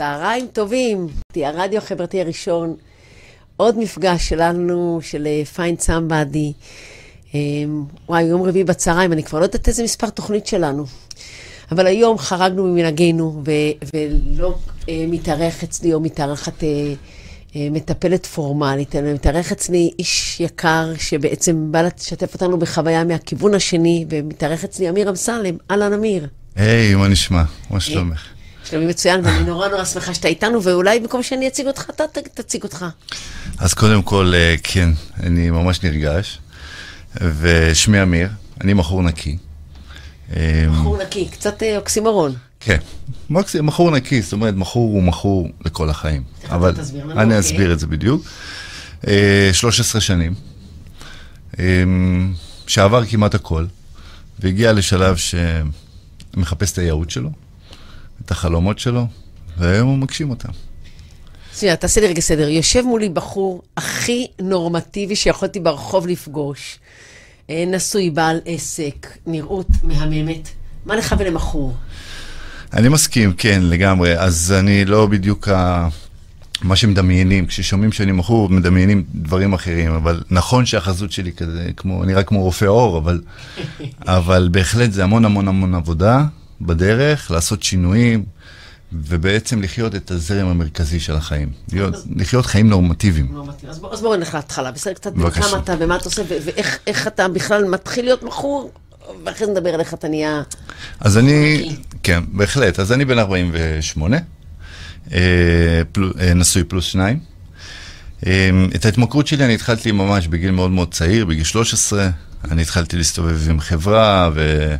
צהריים טובים, הרדיו החברתי הראשון, עוד מפגש שלנו, של Find Somebody. וואי, יום רביעי בצהריים, אני כבר לא יודעת איזה מספר תוכנית שלנו. אבל היום חרגנו ממנהגנו, ו- ולא אה, מתארח אצלי או מתארחת אה, אה, מטפלת פורמלית, אלא מתארח אצלי איש יקר, שבעצם בא לשתף אותנו בחוויה מהכיוון השני, ומתארח אצלי אמיר אמסלם. אהלן, אמיר. היי, hey, מה נשמע? מה שלומך? שלומי מצוין, ואני נורא נורא שמחה שאתה איתנו, ואולי במקום שאני אציג אותך, אתה תציג אותך. אז קודם כל, כן, אני ממש נרגש. ושמי אמיר, אני מכור נקי. מכור נקי, קצת אוקסימורון. כן, מכור נקי, זאת אומרת, מכור הוא מכור לכל החיים. אבל אני אסביר את זה בדיוק. 13 שנים, שעבר כמעט הכל, והגיע לשלב שמחפש את הייעוד שלו, את החלומות שלו, והיום הוא מגשים אותם. שנייה, תעשה לי רגע סדר. יושב מולי בחור הכי נורמטיבי שיכולתי ברחוב לפגוש. נשוי, בעל עסק, נראות מהממת. מה לך ולמכור? אני מסכים, כן, לגמרי. אז אני לא בדיוק ה... מה שמדמיינים, כששומעים שאני מכור, מדמיינים דברים אחרים, אבל נכון שהחזות שלי כזה, כמו, נראה כמו רופא עור, אבל, אבל בהחלט זה המון המון המון עבודה בדרך, לעשות שינויים, ובעצם לחיות את הזרם המרכזי של החיים. להיות, לחיות חיים נורמטיביים. נורמטיביים. אז בואו בוא נלך להתחלה, בסדר? קצת בין כמה אתה ומה אתה עושה, ואיך אתה בכלל מתחיל להיות מכור, ואחרי זה נדבר על איך אתה נהיה... אז אני, כן, בהחלט. אז אני בן 48, נשוי פלוס שניים. את ההתמכרות שלי אני התחלתי ממש בגיל מאוד מאוד צעיר, בגיל 13. אני התחלתי להסתובב עם חברה, ו...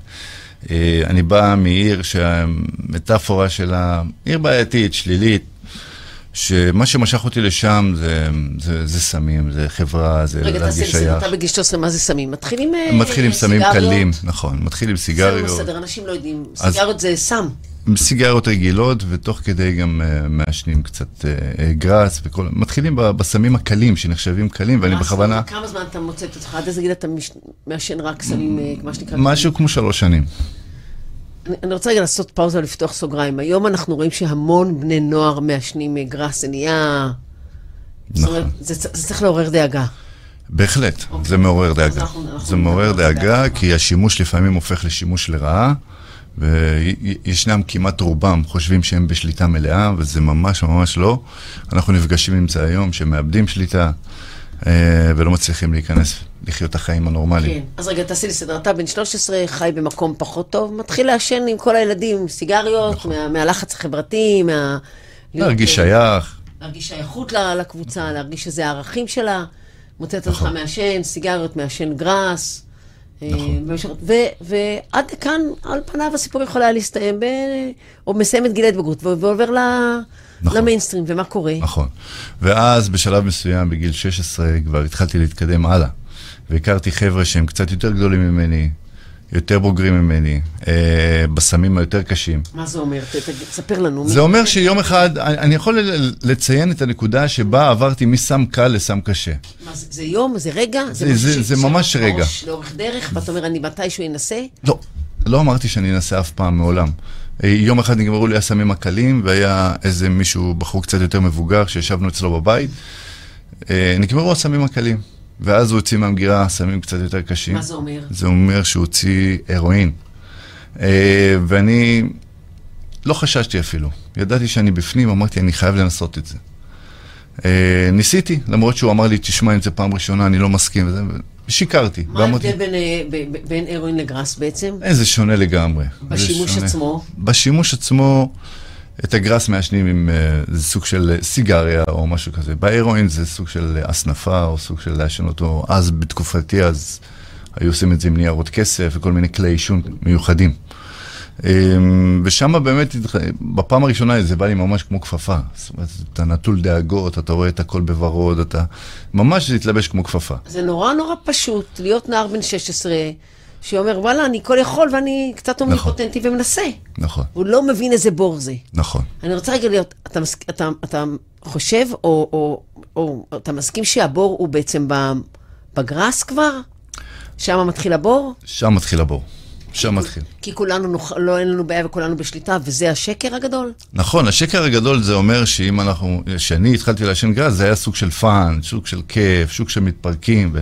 אני בא מעיר שהמטאפורה שלה, עיר בעייתית, שלילית, שמה שמשך אותי לשם זה, זה, זה סמים, זה חברה, זה רגע, להרגיש שייך. רגע, תעשה אתה בגיל 13, מה זה סמים? מתחילים עם מתחיל עם סמים קלים, נכון, מתחיל עם סיגריות. זה בסדר, אנשים לא יודעים, סיגריות אז, זה סם. סיגריות רגילות, ותוך כדי גם uh, מעשנים קצת uh, גראס וכל... מתחילים בסמים הקלים, שנחשבים קלים, ואני בכוונה... כמה זמן אתה מוצא את עצמך? עד איזה גיל אתה מעשן רק סמים, מה שנקרא... משהו כמו שלוש שנים. אני, רוצה רגע לעשות פאוזה ולפתוח סוגריים. היום אנחנו רואים שהמון בני נוער מעשנים גראס, זה נהיה... נכון. זה, זה צריך לעורר דאגה. בהחלט, אוקיי. זה מעורר דאגה. אנחנו, אנחנו זה מעורר דאגה, כי השימוש לפעמים הופך לשימוש לרעה. וישנם כמעט רובם חושבים שהם בשליטה מלאה, וזה ממש ממש לא. אנחנו נפגשים עם זה היום, שמאבדים שליטה אה, ולא מצליחים להיכנס, לחיות את החיים הנורמליים. כן, אז רגע, תעשי לי סדר. אתה בן 13, חי במקום פחות טוב, מתחיל לעשן עם כל הילדים סיגריות, נכון. מה, מהלחץ החברתי, מה... להרגיש שייך. להרגיש שייכות לקבוצה, להרגיש שזה הערכים שלה. מוצא את עצמך נכון. מעשן, סיגריות, מעשן גראס. נכון. ועד כאן, על פניו הסיפור יכול היה להסתיים, ב... או מסיים את גיל ההתבגרות ועובר ל... נכון. למיינסטרים, ומה קורה? נכון. ואז בשלב מסוים, בגיל 16, כבר התחלתי להתקדם הלאה. והכרתי חבר'ה שהם קצת יותר גדולים ממני, יותר בוגרים ממני, אה, בסמים היותר קשים. מה זה אומר? תספר לנו. זה אומר שיום אחד, אני, אני יכול לציין את הנקודה שבה עברתי מסם קל לסם קשה. מה זה, זה יום? זה רגע? זה, זה, זה, זה ממש רגע. לאורך דרך, ואתה אומר, אני מתישהו אנסה? לא, לא אמרתי שאני אנסה אף פעם, מעולם. אה, יום אחד נגמרו לי הסמים הקלים, והיה איזה מישהו, בחור קצת יותר מבוגר, שישבנו אצלו בבית. אה, נגמרו הסמים הקלים. ואז הוא הוציא מהמגירה סמים קצת יותר קשים. מה זה אומר? זה אומר שהוא הוציא הרואין. אה, ואני לא חששתי אפילו. ידעתי שאני בפנים, אמרתי, אני חייב לנסות את זה. אה, ניסיתי, למרות שהוא אמר לי, תשמע, אם זה פעם ראשונה, אני לא מסכים. שיקרתי. מה ההבדל בין, אה, בין הרואין לגראס בעצם? זה שונה לגמרי. בשימוש שונה. עצמו? בשימוש עצמו... את הגראס מעשנים עם uh, זה סוג של סיגריה או משהו כזה. בהרואין זה סוג של הסנפה או סוג של לעשן אותו. אז בתקופתי, אז היו עושים את זה עם ניירות כסף וכל מיני כלי עישון מיוחדים. Um, ושם באמת, בפעם הראשונה זה בא לי ממש כמו כפפה. זאת אומרת, אתה נטול דאגות, אתה רואה את הכל בוורוד, אתה ממש להתלבש כמו כפפה. זה נורא נורא פשוט להיות נער בן 16. שאומר, וואלה, אני כל יכול ואני קצת אומניפוטנטי נכון. ומנסה. נכון. הוא לא מבין איזה בור זה. נכון. אני רוצה רגע להיות, אתה, אתה, אתה חושב, או, או, או אתה מסכים שהבור הוא בעצם בגראס כבר? שם מתחיל הבור? שם מתחיל הבור. שם מתחיל. כי כולנו, נוכל, לא, אין לנו בעיה וכולנו בשליטה, וזה השקר הגדול? נכון, השקר הגדול זה אומר שאם אנחנו, כשאני התחלתי לעשן גראס, זה היה סוג של fun, סוג של כיף, סוג של מתפרקים, ו...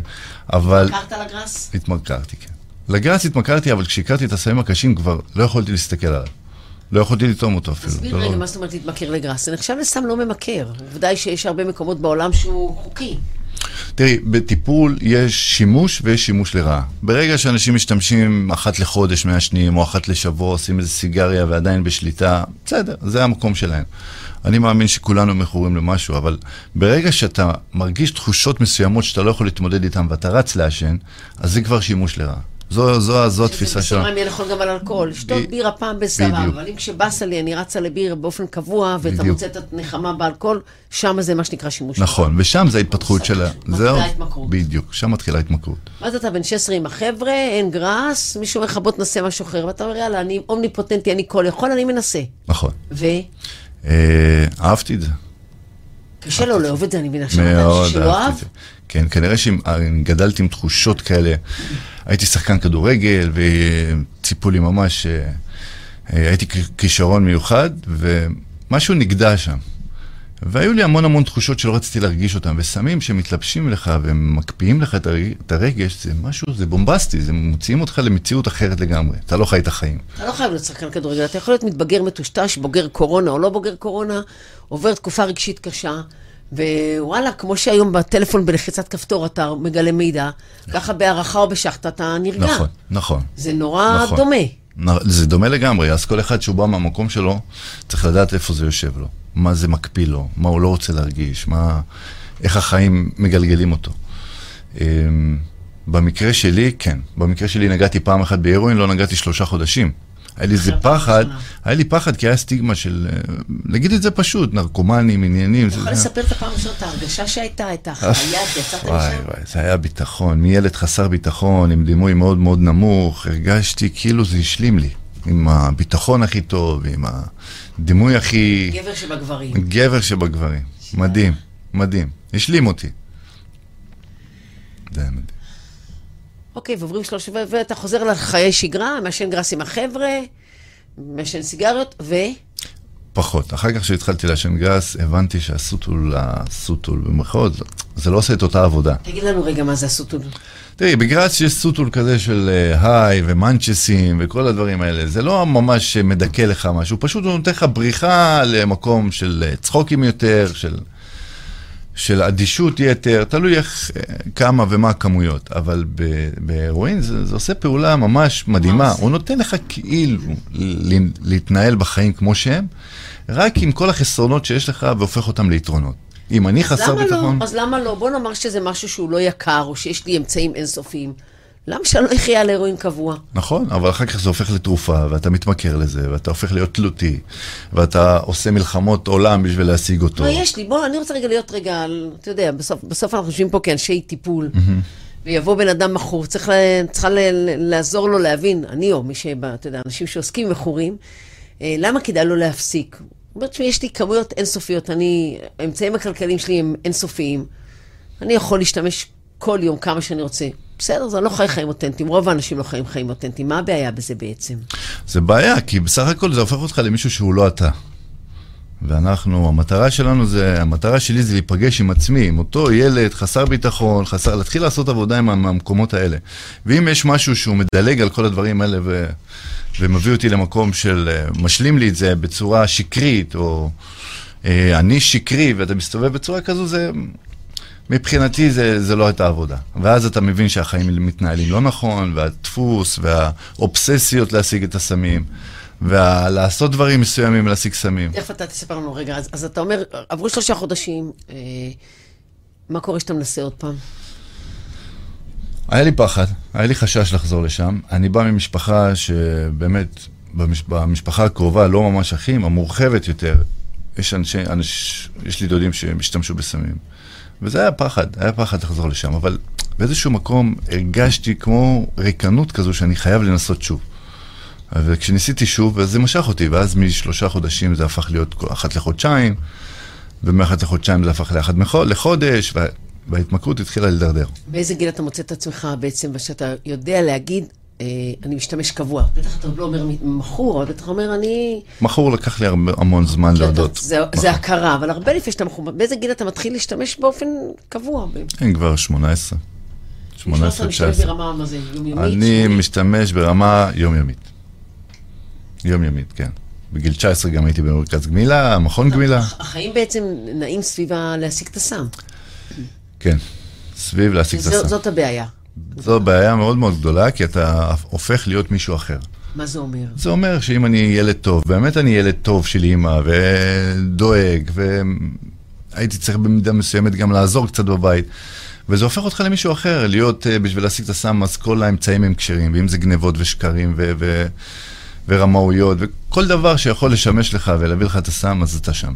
אבל... התמכרת לגראס? התמכרתי, כן. לגראס התמכרתי, אבל כשהכרתי את הסמים הקשים כבר לא יכולתי להסתכל עליו. לא יכולתי לטעום אותו אפילו. תסביר לא... רגע, מה זאת אומרת להתמכר לגראס? זה נחשב לסם לא ממכר. ודאי שיש הרבה מקומות בעולם שהוא חוקי. תראי, בטיפול יש שימוש ויש שימוש לרעה. ברגע שאנשים משתמשים אחת לחודש מעשנים, או אחת לשבוע עושים איזה סיגריה ועדיין בשליטה, בסדר, זה המקום שלהם. אני מאמין שכולנו מכורים למשהו, אבל ברגע שאתה מרגיש תחושות מסוימות שאתה לא יכול להתמודד איתן ואתה רץ לעשן, אז זה כבר שימוש לרעה. זו, זו, זו התפיסה שלנו. בסוגריים יהיה נכון גם על אלכוהול. לשתות ב- בירה פעם בסבבה. אבל אם כשבאסה לי אני רצה לבירה באופן קבוע, ואתה בדיוק. מוצא את הנחמה באלכוהול, שם זה מה שנקרא שימוש. נכון, ושם זה ההתפתחות של ה... מתחילה זהו, ההתמכרות. בדיוק, שם מתחילה ההתמכרות. ואז אתה בן 16 עם החבר'ה, אין גראס, מישהו אומר לך בוא תנסה משהו אחר, ואתה אומר יאללה, אני אומניפוטנטי, אני כל יכול, אני מנסה. נכון. וקשה אה, אהבתי את זה. לו לאהוב את זה, אני מבינה מאוד אהבתי אהב. את זה. כן, כנראה שאם אני גדלתי עם תחושות כאלה, הייתי שחקן כדורגל וציפו לי ממש, אה, אה, הייתי כישרון מיוחד, ומשהו נגדע שם. והיו לי המון המון תחושות שלא רציתי להרגיש אותן, וסמים שמתלבשים לך ומקפיאים לך את הרגש, זה משהו, זה בומבסטי, זה מוציאים אותך למציאות אחרת לגמרי. אתה לא חי את החיים. אתה לא חייב להיות שחקן כדורגל, אתה יכול להיות מתבגר מטושטש, בוגר קורונה או לא בוגר קורונה, עובר תקופה רגשית קשה, ווואלה, כמו שהיום בטלפון בלחיצת כפתור אתה מגלה מידע, ככה בהערכה או בשחטה אתה נרגע. נכון, נכון. זה נורא נכון. דומה. זה דומה לגמרי, אז כל אחד שהוא בא מהמקום שלו, צריך לדעת איפה זה יושב לו, מה זה מקפיא לו, מה הוא לא רוצה להרגיש, מה, איך החיים מגלגלים אותו. אמ, במקרה שלי, כן. במקרה שלי נגעתי פעם אחת בהרואין, לא נגעתי שלושה חודשים. היה לי איזה פחד. היה לי פחד כי היה סטיגמה של, אה, נגיד את זה פשוט, נרקומנים, עניינים. אתה יכול לספר את הפעם הראשונה, את ההרגשה שהייתה, את החוויה, יצאת וואי לשם? וואי, זה היה ביטחון, מילד חסר ביטחון, עם דימוי מאוד מאוד נמוך, הרגשתי כאילו זה השלים לי, עם הביטחון הכי טוב, עם הדימוי הכי... גבר שבגברים. גבר שבגברים. מדהים, מדהים. השלים אותי. זה היה מדהים. אוקיי, ועוברים שלוש, ואתה חוזר לחיי שגרה, מעשן גראס עם החבר'ה, מעשן סיגריות, ו... פחות. אחר כך כשהתחלתי לעשן גס, הבנתי שהסוטול, הסוטול במרכאות, זה- זה לא עושה את אותה עבודה. תגיד לנו רגע מה זה הסוטול. תראי, בגראס יש סוטול כזה של אה, היי ומנצ'סים וכל הדברים האלה. זה לא ממש מדכא לך משהו, פשוט הוא נותן לך בריחה למקום של אה, צחוקים יותר, של, של אדישות יתר, תלוי איך, אה, כמה ומה הכמויות. אבל ב- בהרואין זה, זה עושה פעולה ממש מדהימה. זה? הוא נותן לך כאילו להתנהל בחיים כמו שהם, רק עם כל החסרונות שיש לך והופך אותם ליתרונות. אם אני חסר למה ביטחון... לא? אז למה לא? בוא נאמר שזה משהו שהוא לא יקר, או שיש לי אמצעים אינסופיים. למה שאני לא אחיה על הרואין קבוע? נכון, אבל אחר כך זה הופך לתרופה, ואתה מתמכר לזה, ואתה הופך להיות תלותי, ואתה עושה מלחמות עולם בשביל להשיג אותו. לא, יש לי, בוא, אני רוצה רגע להיות רגע, אתה יודע, בסוף, בסוף אנחנו יושבים פה כאנשי טיפול, ויבוא בן אדם מכור, צריך ל- צריכה ל- ל- לעזור לו להבין, אני או מי שבא, אתה יודע, אנשים שעוסקים מכורים, אה, למה כדאי לו להפסיק? הוא אומר, תשמעי, יש לי כמויות אינסופיות, אני, האמצעים הכלכליים שלי הם אינסופיים, אני יכול להשתמש כל יום כמה שאני רוצה. בסדר, זה לא חי חיים אותנטיים, רוב האנשים לא חיים חיים אותנטיים, מה הבעיה בזה בעצם? זה בעיה, כי בסך הכל זה הופך אותך למישהו שהוא לא אתה. ואנחנו, המטרה שלנו זה, המטרה שלי זה להיפגש עם עצמי, עם אותו ילד חסר ביטחון, חסר, להתחיל לעשות עבודה עם המקומות האלה. ואם יש משהו שהוא מדלג על כל הדברים האלה ו, ומביא אותי למקום של, אה, משלים לי את זה בצורה שקרית, או אה, אני שקרי, ואתה מסתובב בצורה כזו, זה... מבחינתי זה, זה לא הייתה עבודה. ואז אתה מבין שהחיים מתנהלים לא נכון, והדפוס, והאובססיות להשיג את הסמים, ולעשות דברים מסוימים להשיג סמים. תכף אתה תספר לנו רגע. אז, אז אתה אומר, עברו שלושה חודשים, אה, מה קורה שאתה מנסה עוד פעם? היה לי פחד, היה לי חשש לחזור לשם. אני בא ממשפחה שבאמת, במש, במשפחה הקרובה, לא ממש אחים, המורחבת יותר, יש אנשי, אנש, יש לי דודים שהם השתמשו בסמים. וזה היה פחד, היה פחד לחזור לשם, אבל באיזשהו מקום הרגשתי כמו ריקנות כזו שאני חייב לנסות שוב. וכשניסיתי שוב, אז זה משך אותי, ואז משלושה חודשים זה הפך להיות אחת לחודשיים, ומאחת לחודשיים זה הפך לאחת לחודש, וה- וההתמכרות התחילה להידרדר. באיזה גיל אתה מוצא את עצמך בעצם, ושאתה יודע להגיד, אני משתמש קבוע. בטח אתה עוד לא אומר מכור, אבל בטח אומר אני... מכור לקח לי הרבה, המון זמן להודות. זה, זה הכרה, אבל הרבה לפני שאתה מכור. באיזה גיל אתה מתחיל להשתמש באופן קבוע? כן, כבר 18. 18, 19. ברמה, מה זה, יומיומית? אני משתמש ברמה יומיומית. יומיומית, כן. בגיל 19 גם הייתי במרכז גמילה, מכון גמילה. החיים בעצם נעים סביבה להשיג את הסם. כן, סביב להשיג את הסם. זאת הבעיה. זו בעיה מאוד מאוד גדולה, כי אתה הופך להיות מישהו אחר. מה זה אומר? זה אומר שאם אני ילד טוב, באמת אני ילד טוב של אימא, ודואג, והייתי צריך במידה מסוימת גם לעזור קצת בבית. וזה הופך אותך למישהו אחר, להיות, uh, בשביל להשיג את הסם, אז כל האמצעים הם כשרים, ואם זה גנבות ושקרים ו- ו- ורמאויות, וכל דבר שיכול לשמש לך ולהביא לך את הסם, אז אתה שם.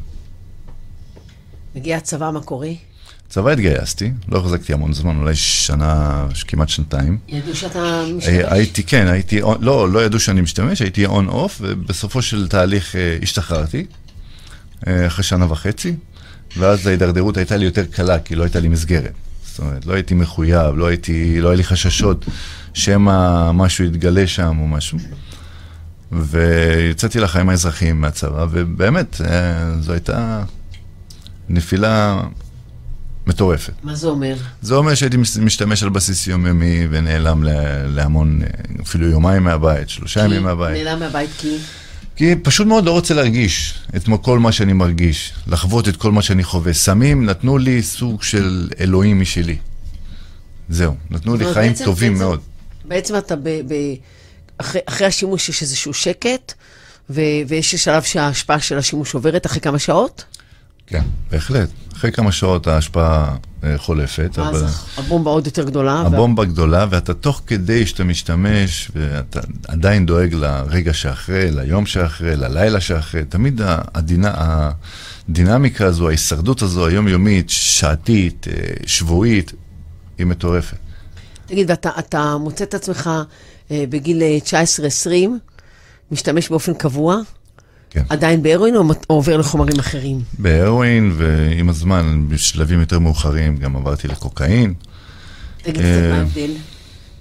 מגיע הצבא המקורי? צבא התגייסתי, לא החזקתי המון זמן, אולי שנה, כמעט שנתיים. ידעו שאתה משתמש? הייתי, כן, הייתי, לא, לא ידעו שאני משתמש, הייתי און-אוף, ובסופו של תהליך אה, השתחררתי, אה, אחרי שנה וחצי, ואז ההידרדרות הייתה לי יותר קלה, כי לא הייתה לי מסגרת. זאת אומרת, לא הייתי מחויב, לא הייתי, לא היה לי חששות שמא משהו יתגלה שם או משהו. ויצאתי לחיים האזרחיים מהצבא, ובאמת, אה, זו הייתה נפילה מטורפת. מה זה אומר? זה אומר שהייתי משתמש על בסיס יומיומי ונעלם להמון, אפילו יומיים מהבית, שלושה כי, ימים מהבית. נעלם מהבית כי? כי פשוט מאוד לא רוצה להרגיש את כל מה שאני מרגיש, לחוות את כל מה שאני חווה. סמים נתנו לי סוג של אלוהים משלי. זהו, נתנו לי חיים בעצם, טובים בעצם, מאוד. בעצם אתה ב... ב אחרי, אחרי השימוש יש איזשהו שקט, ו, ויש שלב שההשפעה של השימוש עוברת אחרי כמה שעות? כן, בהחלט. אחרי כמה שעות ההשפעה אה, חולפת. אז אבל... הבומבה עוד יותר גדולה. הבומבה וה... גדולה, ואתה תוך כדי שאתה משתמש, ואתה עדיין דואג לרגע שאחרי, ליום שאחרי, ללילה שאחרי, תמיד הדינה, הדינמיקה הזו, ההישרדות הזו, היומיומית, שעתית, אה, שבועית, היא מטורפת. תגיד, ואתה מוצא את עצמך אה, בגיל 19-20, משתמש באופן קבוע? כן. עדיין בהרואין או, עובר לחומרים אחרים? בהרואין, ועם הזמן, בשלבים יותר מאוחרים, גם עברתי לקוקאין. תגיד קצת מה ההבדל.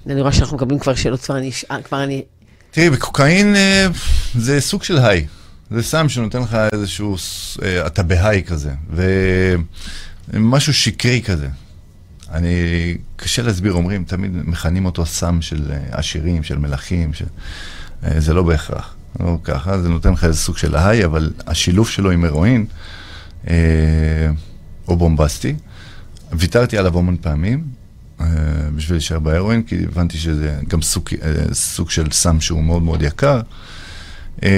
אני רואה שאנחנו מקבלים כבר שאלות, כבר אני... כבר אני... תראי, בקוקאין אה, זה סוג של היי. זה סם שנותן לך איזשהו, אה, אתה בהיי כזה, ומשהו שקרי כזה. אני, קשה להסביר, אומרים, תמיד מכנים אותו סם של אה, עשירים, של מלכים, ש... זה לא בהכרח. לא ככה, זה נותן לך איזה סוג של היי, אבל השילוב שלו עם הרואין, אה, או בומבסטי, ויתרתי עליו המון פעמים, אה, בשביל להישאר בהרואין, כי הבנתי שזה גם סוג, אה, סוג של סם שהוא מאוד מאוד יקר. אה,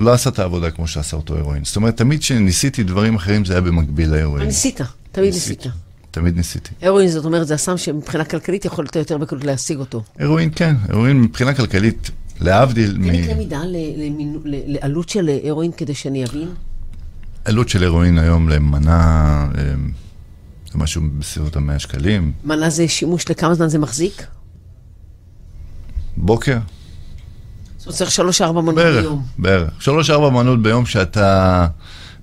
לא עשה את העבודה כמו שעשה אותו הרואין. זאת אומרת, תמיד כשניסיתי דברים אחרים זה היה במקביל להרואין. ניסית, תמיד ניסית. תמיד ניסיתי. הרואין, זאת אומרת, זה הסם שמבחינה כלכלית יכולת יותר בקלות להשיג אותו. הרואין, כן. הרואין מבחינה כלכלית להבדיל מ... לי קנה מידה לעלות של הרואין כדי שאני אבין. עלות של הרואין היום למנה, אמ, זה משהו בסביבות המאה שקלים. מנה זה שימוש, לכמה זמן זה מחזיק? בוקר. זאת אומרת, צריך שלוש-ארבע מנות בערך, ביום. בערך. שלוש-ארבע מנות ביום שאתה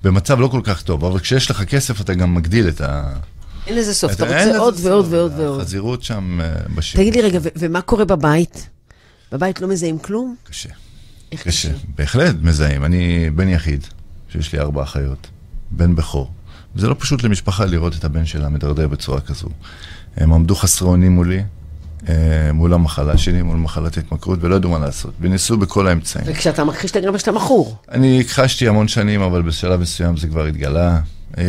במצב לא כל כך טוב, אבל כשיש לך כסף אתה גם מגדיל את ה... אין לזה סוף, אתה רוצה עוד ועוד ועוד ועוד. החזירות שם אה, בשירות. תגיד לי רגע, ומה קורה בבית? בבית לא מזהים כלום? קשה. איך קשה? קשה? בהחלט מזהים. אני בן יחיד, שיש לי ארבע אחיות, בן בכור. זה לא פשוט למשפחה לראות את הבן שלה מדרדר בצורה כזו. הם עמדו חסרי אונים מולי, אה, מול המחלה שלי, מול מחלת ההתמכרות, ולא ידעו מה לעשות, וניסו בכל האמצעים. וכשאתה מכחיש אתה גם שאתה מכור. אני הכחשתי המון שנים, אבל בשלב מסוים זה כבר התגלה. אה,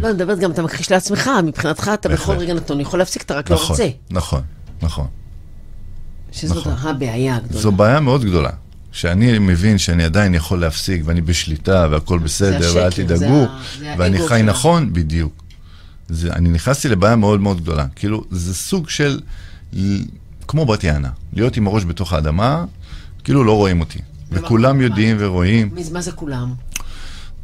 לא, אני מדברת גם, אתה מכחיש לעצמך, מבחינתך אתה בכל רגע נתון יכול להפסיק, אתה רק לא נכון, רוצה. נכון, נכון. שזאת נכון. הבעיה הגדולה. זו בעיה מאוד גדולה. שאני מבין שאני עדיין יכול להפסיק ואני בשליטה והכל בסדר ואל תדאגו, ואני חי שלה. נכון, בדיוק. זה, אני נכנסתי לבעיה מאוד מאוד גדולה. כאילו, זה סוג של, כמו בת יענה, להיות עם הראש בתוך האדמה, כאילו לא רואים אותי. וכולם יודעים ורואים. מה זה כולם?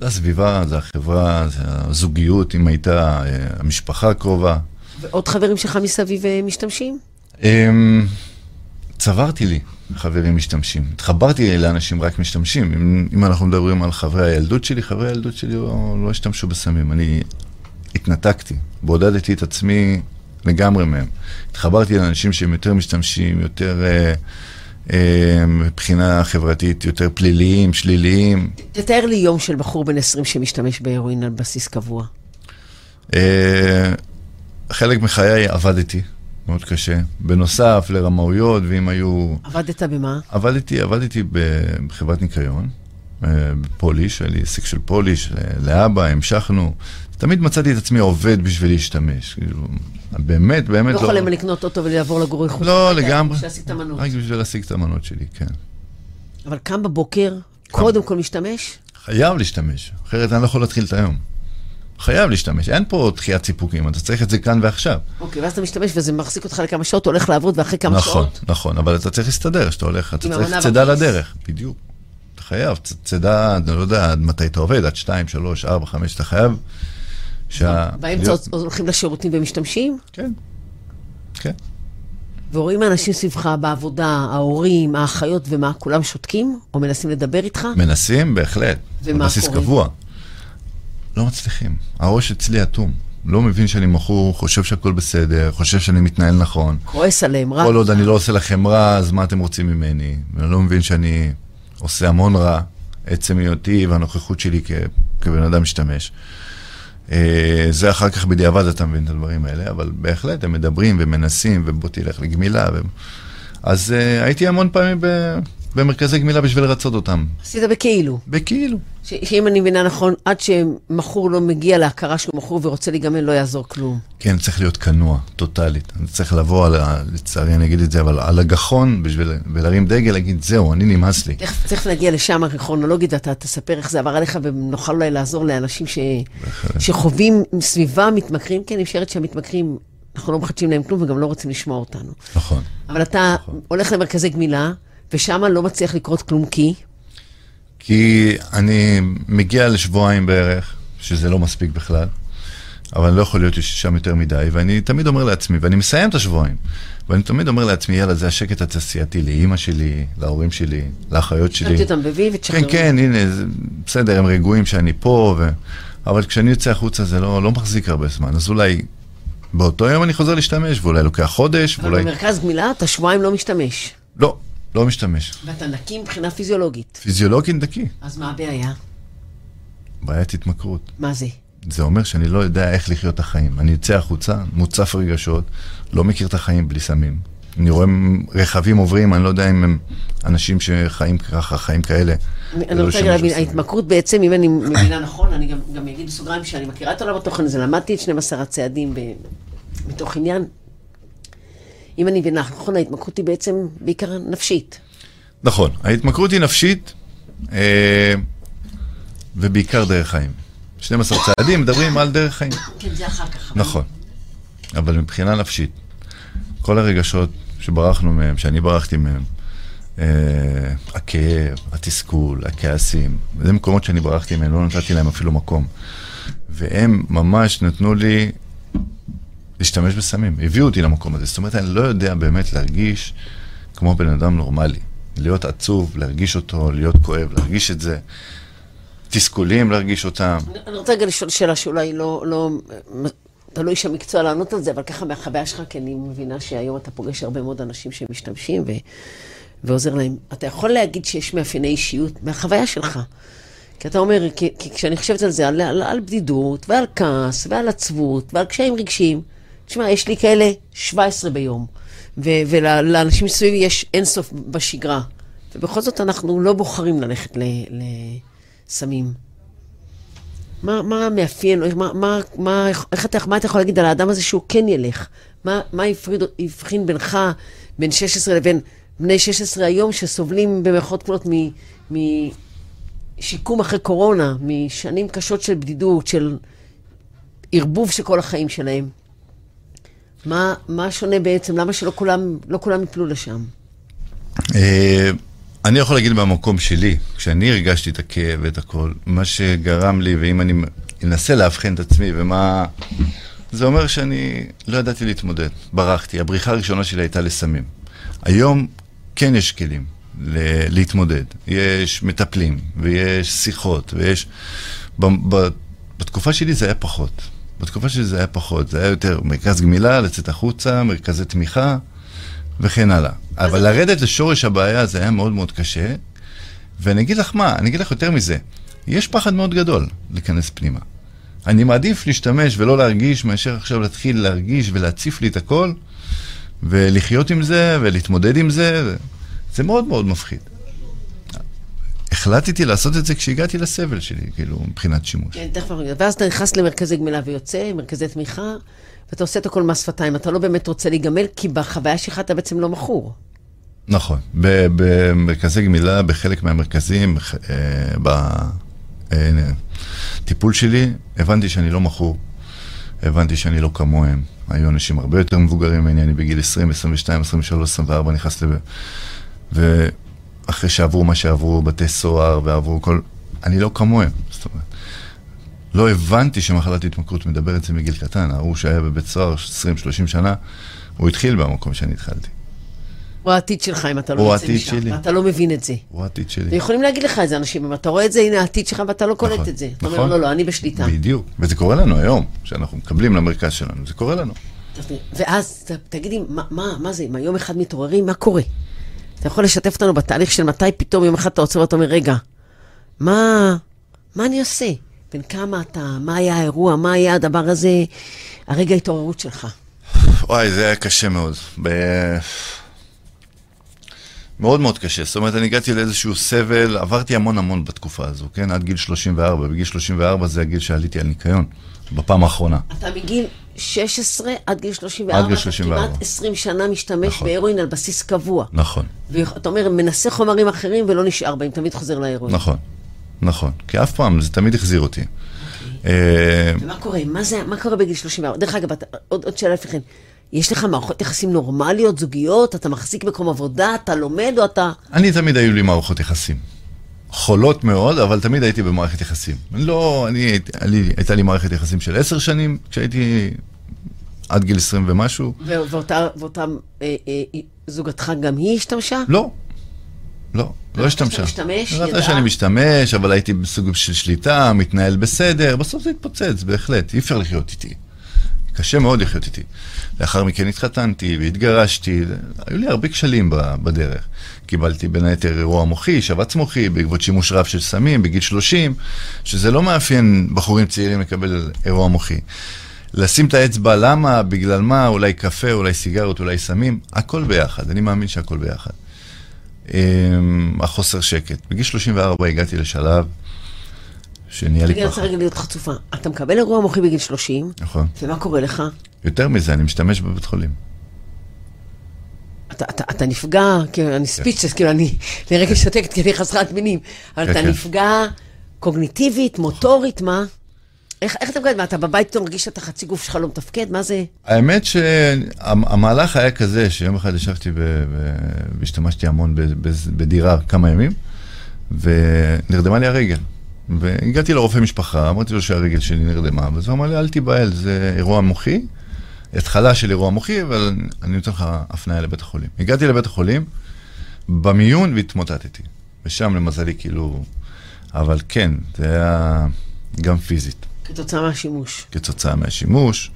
זה הסביבה, זה החברה, זה הזוגיות, אם הייתה אה, המשפחה הקרובה. ועוד חברים שלך מסביב אה, משתמשים? צברתי לי חברים משתמשים. התחברתי לאנשים רק משתמשים. אם, אם אנחנו מדברים על חברי הילדות שלי, חברי הילדות שלי לא, לא השתמשו בסמים. אני התנתקתי, בודדתי את עצמי לגמרי מהם. התחברתי לאנשים שהם יותר משתמשים, יותר... אה, אה, מבחינה חברתית יותר פליליים, שליליים. תתאר לי יום של בחור בן 20 שמשתמש בהרואין על בסיס קבוע. אה, חלק מחיי עבדתי, מאוד קשה. בנוסף לרמאויות, ואם היו... עבדת במה? עבדתי, עבדתי בחברת ניקיון, אה, בפוליש, היה לי עסק של פוליש, לאבא, המשכנו. תמיד מצאתי את עצמי עובד בשביל להשתמש. כאילו, באמת, באמת לא... לא חולם לקנות אוטו ולעבור לגור מחוץ. לא, לגמרי. בשביל להשיג את המנות. רק בשביל להשיג את המנות שלי, כן. אבל קם בבוקר, קודם כל משתמש? חייב להשתמש, אחרת אני לא יכול להתחיל את היום. חייב להשתמש, אין פה דחיית סיפוקים, אתה צריך את זה כאן ועכשיו. אוקיי, ואז אתה משתמש וזה מחזיק אותך לכמה שעות, הולך לעבוד ואחרי כמה נכון, שעות... נכון, נכון, אבל אתה צריך להסתדר, כשאתה הולך, אתה צריך צידה לדרך, בדיוק. אתה חייב, צידה, אני לא יודע עד מתי אתה עובד, עד 2, 3, 4, 5, אתה חייב שה... באמצע להיות... הולכים לשירותים ומשתמשים? כן, כן. ורואים אנשים סביבך בעבודה, ההורים, האחיות ומה, כולם שותקים? או מנסים לדבר איתך? מנסים, בהחלט. ומה קורה? בסיס קבוע. לא מצליחים. הראש אצלי אטום. לא מבין שאני מכור, חושב שהכל בסדר, חושב שאני מתנהל נכון. כועס עליהם, רע. כל עוד אני לא עושה לכם רע, אז מה אתם רוצים ממני? ואני לא מבין שאני עושה המון רע, עצם היותי והנוכחות שלי כ... כבן אדם משתמש. אה, זה אחר כך בדיעבד אתה מבין את הדברים האלה, אבל בהחלט הם מדברים ומנסים, ובוא תלך לגמילה. ו... אז uh, הייתי המון פעמים ב... במרכזי גמילה בשביל לרצות אותם. עשית בכאילו. בכאילו. ש- שאם אני מבינה נכון, עד שמכור לא מגיע להכרה שהוא מכור ורוצה להיגמל, לא יעזור כלום. כן, צריך להיות כנוע, טוטאלית. אני צריך לבוא, על ה... לצערי אני אגיד את זה, אבל על הגחון, בשביל ולהרים דגל, להגיד, זהו, אני נמאס לי. תכף, תכף נגיע לשם כרונולוגית, אתה תספר איך זה עבר עליך, ונוכל אולי לעזור לאנשים ש... שחווים סביבה מתמכרים. כן, נשארת שהמתמכרים, אנחנו לא מחדשים להם כלום וגם לא רוצים לשמוע אותנו. נכון. אבל אתה נכון. הולך למרכזי גמילה, ושם לא מצליח לקרות כלום כי? כי אני מגיע לשבועיים בערך, שזה לא מספיק בכלל, אבל אני לא יכול להיות שם יותר מדי, ואני תמיד אומר לעצמי, ואני מסיים את השבועיים, ואני תמיד אומר לעצמי, יאללה, זה השקט התעשייתי לאימא שלי, להורים שלי, לאחיות שלי. שמתי אותם בוי ותשחררו. כן, כן, הנה, זה, בסדר, הם רגועים שאני פה, ו... אבל כשאני יוצא החוצה זה לא, לא מחזיק הרבה זמן, אז אולי באותו יום אני חוזר להשתמש, ואולי לוקח חודש, ואולי... אבל במרכז גמילה אתה שבועיים לא משתמש. לא, לא משתמש. ואתה נקי מבחינה פיזיולוגית. פיזיולוגית נקי. אז מה הבעיה? בעיית התמכרות. מה זה? זה אומר שאני לא יודע איך לחיות את החיים. אני יוצא החוצה, מוצף רגשות, לא מכיר את החיים בלי סמים. אני רואה רכבים עוברים, אני לא יודע אם הם אנשים שחיים ככה, חיים כאלה. אני לא רוצה להבין, ההתמכרות בעצם, אם אני מבינה נכון, אני גם אגיד בסוגריים שאני מכירה את עולם התוכן הזה, למדתי את 12 הצעדים מתוך עניין. אם אני מבינה נכון, ההתמכרות היא בעצם בעיקר נפשית. נכון, ההתמכרות היא נפשית, אה, ובעיקר דרך חיים. 12 צעדים מדברים על דרך חיים. כן, זה אחר כך. נכון, אבל מבחינה נפשית, כל הרגשות שברחנו מהם, שאני ברחתי מהם, אה, הכאב, התסכול, הכעסים, זה מקומות שאני ברחתי מהם, לא נתתי להם אפילו מקום. והם ממש נתנו לי להשתמש בסמים. הביאו אותי למקום הזה. זאת אומרת, אני לא יודע באמת להרגיש כמו בן אדם נורמלי. להיות עצוב, להרגיש אותו, להיות כואב, להרגיש את זה. תסכולים, להרגיש אותם. אני רוצה רגע לשאול שאלה שאולי לא, לא, לא איש המקצוע לענות על זה, אבל ככה מהחוויה שלך, כי אני מבינה שהיום אתה פוגש הרבה מאוד אנשים שמשתמשים ו, ועוזר להם. אתה יכול להגיד שיש מאפייני אישיות מהחוויה שלך. כי אתה אומר, כי, כי כשאני חושבת על זה, על, על, על בדידות, ועל כעס, ועל עצבות, ועל קשיים רגשיים, תשמע, יש לי כאלה 17 ביום, ולאנשים מסביבי יש אינסוף בשגרה, ובכל זאת אנחנו לא בוחרים ללכת לסמים. מה, מה מאפיין, מה, מה, מה, איך אתה, מה אתה יכול להגיד על האדם הזה שהוא כן ילך? מה, מה הפריד, הבחין בינך, בין 16 לבין בני 16 היום, שסובלים במערכות כפולות משיקום אחרי קורונה, משנים קשות של בדידות, של ערבוב של כל החיים שלהם? מה, מה שונה בעצם? למה שלא כולם, לא כולם יפלו לשם? אה, אני יכול להגיד במקום שלי, כשאני הרגשתי את הכאב ואת הכל, מה שגרם לי, ואם אני אנסה לאבחן את עצמי, ומה... זה אומר שאני לא ידעתי להתמודד, ברחתי. הבריחה הראשונה שלי הייתה לסמים. היום כן יש כלים להתמודד. יש מטפלים, ויש שיחות, ויש... בתקופה שלי זה היה פחות. בתקופה שלי זה היה פחות, זה היה יותר מרכז גמילה, לצאת החוצה, מרכזי תמיכה וכן הלאה. אבל לרדת לשורש הבעיה זה היה מאוד מאוד קשה, ואני אגיד לך מה, אני אגיד לך יותר מזה, יש פחד מאוד גדול להיכנס פנימה. אני מעדיף להשתמש ולא להרגיש, מאשר עכשיו להתחיל להרגיש ולהציף לי את הכל, ולחיות עם זה, ולהתמודד עם זה, זה מאוד מאוד מפחיד. החלטתי לעשות את זה כשהגעתי לסבל שלי, כאילו, מבחינת שימוש. כן, תכף ואז אתה נכנס למרכזי גמילה ויוצא, מרכזי תמיכה, ואתה עושה את הכל מס שפתיים. אתה לא באמת רוצה להיגמל, כי בחוויה שלך אתה בעצם לא מכור. נכון. במרכזי גמילה, בחלק מהמרכזים, בטיפול אה, שלי, הבנתי שאני לא מכור. הבנתי שאני לא כמוהם. היו אנשים הרבה יותר מבוגרים ממני, אני בגיל 20, 22, 23, 24 נכנס לב... ואחרי שעברו מה שעברו, בתי סוהר ועברו כל... אני לא כמוהם. זאת אומרת, לא הבנתי שמחלת התמכרות מדברת זה מגיל קטן. ההוא שהיה בבית סוהר 20-30 שנה, הוא התחיל במקום שאני התחלתי. הוא העתיד שלך אם אתה לא יוצא משם. הוא העתיד שלי. ואתה לא מבין את זה. הוא העתיד שלי. ויכולים להגיד לך את זה אנשים, אם אתה רואה את זה, הנה העתיד שלך ואתה לא קולט נכון, את זה. נכון. אתה אומר, נכון. לא, לא, אני בשליטה. בדיוק. וזה קורה לנו היום, שאנחנו מקבלים למרכז שלנו, זה קורה לנו. ואז תגידי, מה, מה, מה זה, אם היום אחד מתעוררים, מה קורה? אתה יכול לשתף אותנו בתהליך של מתי פתאום יום אחד אתה עוצר ואתה אומר, רגע, מה, מה אני עושה? בן כמה אתה? מה היה האירוע? מה היה הדבר הזה? הרגע ההתעוררות שלך. וואי, זה היה קשה מאוד. ב... מאוד מאוד קשה. זאת אומרת, אני הגעתי לאיזשהו סבל, עברתי המון המון בתקופה הזו, כן? עד גיל 34. בגיל 34 זה הגיל שעליתי על ניקיון, בפעם האחרונה. אתה מגיל 16 עד גיל 34, עד גיל 34. כמעט 20 שנה משתמש נכון. בהרואין על בסיס קבוע. נכון. ואתה אומר, מנסה חומרים אחרים ולא נשאר בהם, תמיד חוזר להרואין. נכון, נכון. כי אף פעם, זה תמיד החזיר אותי. אוקיי. אה, ומה קורה? מה, זה, מה קורה בגיל 34? דרך אגב, עוד, עוד שאלה לפני כן. יש לך מערכות יחסים נורמליות, זוגיות? אתה מחזיק מקום עבודה? אתה לומד או אתה... אני תמיד היו לי מערכות יחסים. חולות מאוד, אבל תמיד הייתי במערכת יחסים. לא, אני, אני, הייתה לי מערכת יחסים של עשר שנים, כשהייתי עד גיל עשרים ומשהו. ואותה, ואותה אה, אה, זוגתך גם היא השתמשה? לא. לא, לא השתמשה. משתמש, ידעה? ידעה שאני משתמש, אבל הייתי בסוג של שליטה, מתנהל בסדר, בסוף זה התפוצץ, בהחלט, אי אפשר לחיות איתי. קשה מאוד לחיות איתי. לאחר מכן התחתנתי והתגרשתי, היו לי הרבה כשלים בדרך. קיבלתי בין היתר אירוע מוחי, שבץ מוחי, בעקבות שימוש רב של סמים בגיל 30, שזה לא מאפיין בחורים צעירים לקבל אירוע מוחי. לשים את האצבע למה, בגלל מה, אולי קפה, אולי סיגרות, אולי סמים, הכל ביחד, אני מאמין שהכל ביחד. אמ, החוסר שקט. בגיל 34 הגעתי לשלב שנהיה לי פחות. אני רוצה רגע להיות חצופה. אתה מקבל אירוע מוחי בגיל 30, נכון. ומה קורה לך? יותר מזה, אני משתמש בבית חולים. אתה, אתה, אתה נפגע, כאילו, אני ספיצ'ס, כאילו, אני לרגע שותקת כי אני חסרת מינים, אבל כן, אתה כן. נפגע קוגניטיבית, מוטורית, מה? איך, איך אתה מגד? מה, אתה בבית פתאום מרגיש שאתה חצי גוף שלך לא מתפקד? מה זה? האמת שהמהלך היה כזה, שיום אחד ישבתי והשתמשתי המון בדירה כמה ימים, ונרדמה לי הרגל. והגעתי לרופא משפחה, אמרתי לו שהרגל שלי נרדמה, ואז הוא אמר לי, אל תיבהל, זה אירוע מוחי, התחלה של אירוע מוחי, אבל אני נותן לך הפניה לבית החולים. הגעתי לבית החולים, במיון והתמוטטתי. ושם למזלי, כאילו... אבל כן, זה היה גם פיזית. כתוצאה מהשימוש. כתוצאה מהשימוש.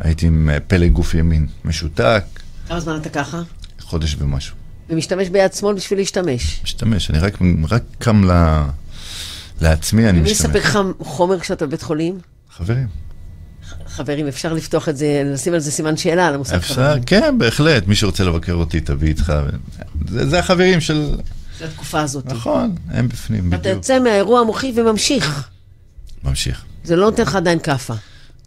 הייתי עם פלג גוף ימין משותק. כמה זמן אתה ככה? חודש ומשהו. ומשתמש ביד שמאל בשביל להשתמש? משתמש, אני רק, רק קם ל... לעצמי, אני משתמש. ומי יספק לך חומר כשאתה בבית חולים? חברים. חברים, אפשר לפתוח את זה, לשים על זה סימן שאלה, על המושג אפשר, חברים. כן, בהחלט. מי שרוצה לבקר אותי, תביא איתך. זה, זה החברים של... של התקופה הזאת. נכון, הם בפנים, בדיוק. אתה יוצא מהאירוע המוחי וממשיך. ממשיך. זה לא נותן לך עדיין כאפה.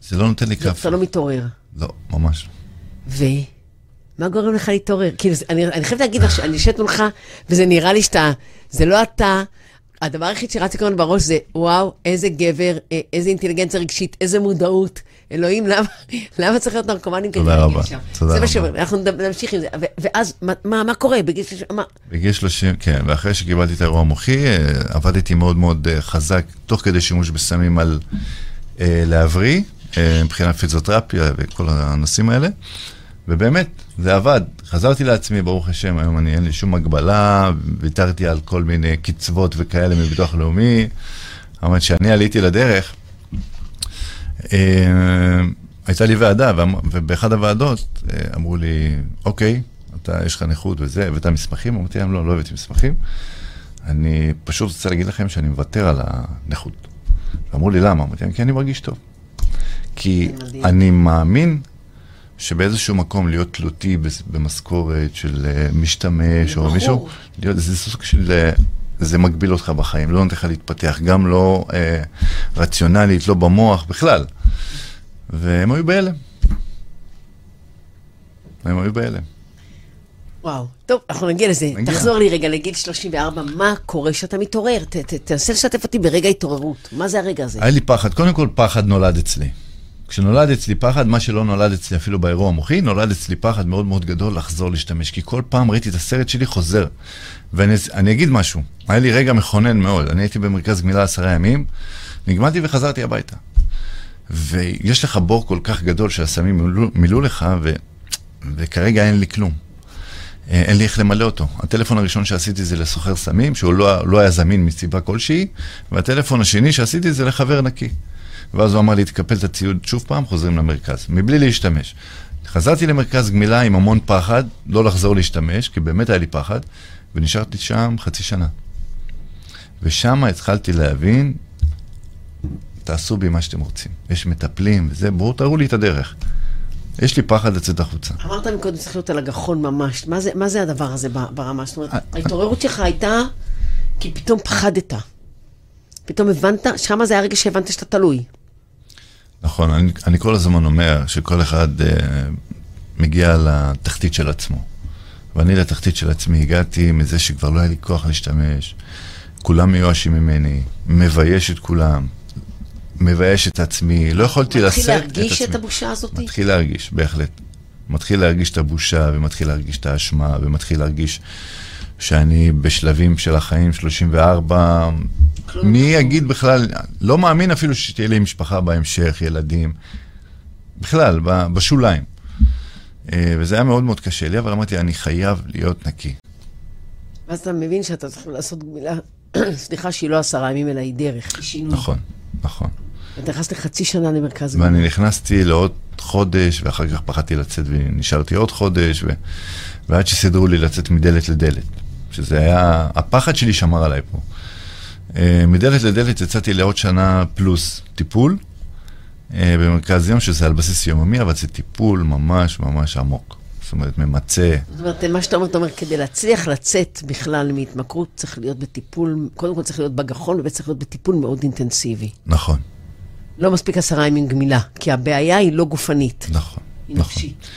זה לא נותן לי כאפה. אתה לא מתעורר. לא, ממש. ו? מה גורם לך להתעורר? כאילו, אני, אני חייבת להגיד לך שאני יושבת מולך, וזה נראה לי שאתה, זה לא אתה, הדבר היחיד שרץ לי בראש זה, וואו, איזה גבר, אה, איזה אינטליגנציה רגשית, איזה מודעות. אלוהים, למה, למה צריך להיות נרקומנים כדי להגיע שם? תודה רבה. זה מה שאנחנו נמשיך עם זה. ואז, מה, מה קורה בגיל 30? מה? בגיל 30, כן, ואחרי שקיבלתי את האירוע המוחי, אה, עבדתי מאוד מאוד אה, חזק, תוך כדי שימוש בסמים על להבריא, מבחינת פיזיותרפיה וכל הנושאים האלה. ובאמת, זה עבד. חזרתי לעצמי, ברוך השם, היום אני אין לי שום הגבלה, ויתרתי על כל מיני קצוות וכאלה מביטוח לאומי. אומרת, כשאני עליתי לדרך, אה, הייתה לי ועדה, ובאחד הוועדות אה, אמרו לי, אוקיי, אתה, יש לך נכות וזה, הבאת מסמכים? אמרתי להם, לא, לא הבאתי מסמכים. אני פשוט רוצה להגיד לכם שאני מוותר על הנכות. אמרו לי, למה? אמרתי להם, כי אני מרגיש טוב. כי. אני מאמין שבאיזשהו מקום להיות תלותי במשכורת של אה, משתמש או. מישהו, להיות, זה סוג של... אה, זה מגביל אותך בחיים, לא נותן לך להתפתח, גם לא אה, רציונלית, לא במוח, בכלל. והם היו בהלם. הם היו בהלם. וואו. טוב, אנחנו נגיע לזה. נגיע. תחזור לי רגע לגיל 34, מה קורה כשאתה מתעורר? ת- ת- תנסה לשתף אותי ברגע התעוררות. מה זה הרגע הזה? היה לי פחד, קודם כל פחד נולד אצלי. כשנולד אצלי פחד, מה שלא נולד אצלי אפילו באירוע המוחי, נולד אצלי פחד מאוד מאוד גדול לחזור להשתמש, כי כל פעם ראיתי את הסרט שלי חוזר. ואני אני אגיד משהו, היה לי רגע מכונן מאוד, אני הייתי במרכז גמילה עשרה ימים, נגמלתי וחזרתי הביתה. ויש לך בור כל כך גדול שהסמים מילאו, מילאו לך, ו, וכרגע אין לי כלום. אה, אין לי איך למלא אותו. הטלפון הראשון שעשיתי זה לסוחר סמים, שהוא לא, לא היה זמין מסיבה כלשהי, והטלפון השני שעשיתי זה לחבר נקי. ואז הוא אמר לי, תקפל את הציוד שוב פעם, חוזרים למרכז, מבלי להשתמש. חזרתי למרכז גמילה עם המון פחד, לא לחזור להשתמש, כי באמת היה לי פחד, ונשארתי שם חצי שנה. ושם התחלתי להבין, תעשו בי מה שאתם רוצים. יש מטפלים וזה, בואו תראו לי את הדרך. יש לי פחד לצאת החוצה. אמרת מקודם צריך להיות על הגחון ממש. מה זה, מה זה הדבר הזה ברמה? זאת אומרת, ההתעוררות שלך הייתה כי פתאום פחדת. פתאום הבנת, שמה זה היה הרגע שהבנת שאתה תלוי. נכון, אני, אני כל הזמן אומר שכל אחד אה, מגיע לתחתית של עצמו. ואני לתחתית של עצמי הגעתי מזה שכבר לא היה לי כוח להשתמש. כולם מיואשים ממני, מבייש את כולם, מבייש את עצמי, לא יכולתי לשאת את מתחיל עצמי. להרגיש את הבושה הזאת? מתחיל להרגיש, בהחלט. מתחיל להרגיש את הבושה, ומתחיל להרגיש את האשמה, ומתחיל להרגיש שאני בשלבים של החיים 34. כלום. מי יגיד בכלל, לא מאמין אפילו שתהיה לי משפחה בהמשך, ילדים. בכלל, בשוליים. אה, וזה היה מאוד מאוד קשה לי, אבל אמרתי, אני חייב להיות נקי. ואז אתה מבין שאתה צריך לעשות גמילה, סליחה, שהיא לא עשרה ימים, אלא היא דרך, היא שינוי. נכון, נכון. אתה נכנס לחצי שנה למרכז גמילה. ואני נכנסתי לעוד חודש, ואחר כך פחדתי לצאת ונשארתי עוד חודש, ו... ועד שסידרו לי לצאת מדלת לדלת. שזה היה, הפחד שלי שמר עליי פה. אה, מדלת לדלת יצאתי לעוד שנה פלוס טיפול אה, במרכז יום, שזה על בסיס יוממי, אבל זה טיפול ממש ממש עמוק. זאת אומרת, ממצה. זאת אומרת, מה שאתה אומר, אתה אומר, כדי להצליח לצאת בכלל מהתמכרות, צריך להיות בטיפול, קודם כל צריך להיות בגחון, וצריך להיות בטיפול מאוד אינטנסיבי. נכון, לא מספיק עשרה ימים גמילה, כי הבעיה היא לא גופנית, נכון, היא נכון. נפשית.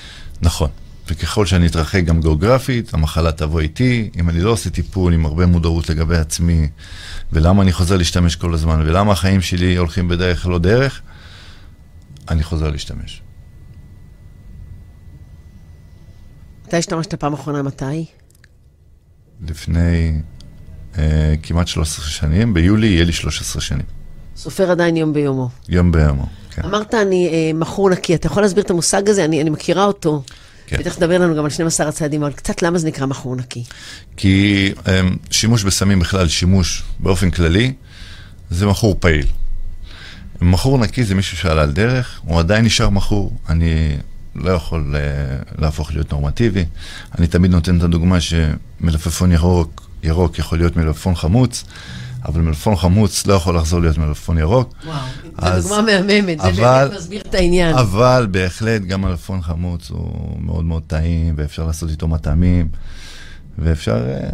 נכון. וככל שאני אתרחק גם גיאוגרפית, המחלה תבוא איתי. אם אני לא עושה טיפול עם הרבה מודעות לגבי עצמי, ולמה אני חוזר להשתמש כל הזמן, ולמה החיים שלי הולכים בדרך לא דרך, אני חוזר להשתמש. מתי השתמשת פעם אחרונה? מתי? לפני אה, כמעט 13 שנים, ביולי יהיה לי 13 שנים. סופר עדיין יום ביומו. יום ביומו, כן. אמרת, אני אה, מכור נקי. אתה יכול להסביר את המושג הזה? אני, אני מכירה אותו. כן. בטח תדבר לנו גם על 12 הצעדים, אבל קצת למה זה נקרא מכור נקי. כי אה, שימוש בסמים בכלל, שימוש באופן כללי, זה מכור פעיל. מכור נקי זה מישהו שעלה על דרך, הוא עדיין נשאר מכור. אני לא יכול אה, להפוך להיות נורמטיבי. אני תמיד נותן את הדוגמה שמלפפון ירוק, ירוק יכול להיות מלפפון חמוץ, אבל מלפפון חמוץ לא יכול לחזור להיות מלפפון ירוק. וואו, אז- זו דוגמה מהממת, זה באמת מסביר את העניין. אבל בהחלט גם מלפפון חמוץ הוא מאוד מאוד טעים, ואפשר לעשות איתו מטעמים, ואפשר אה,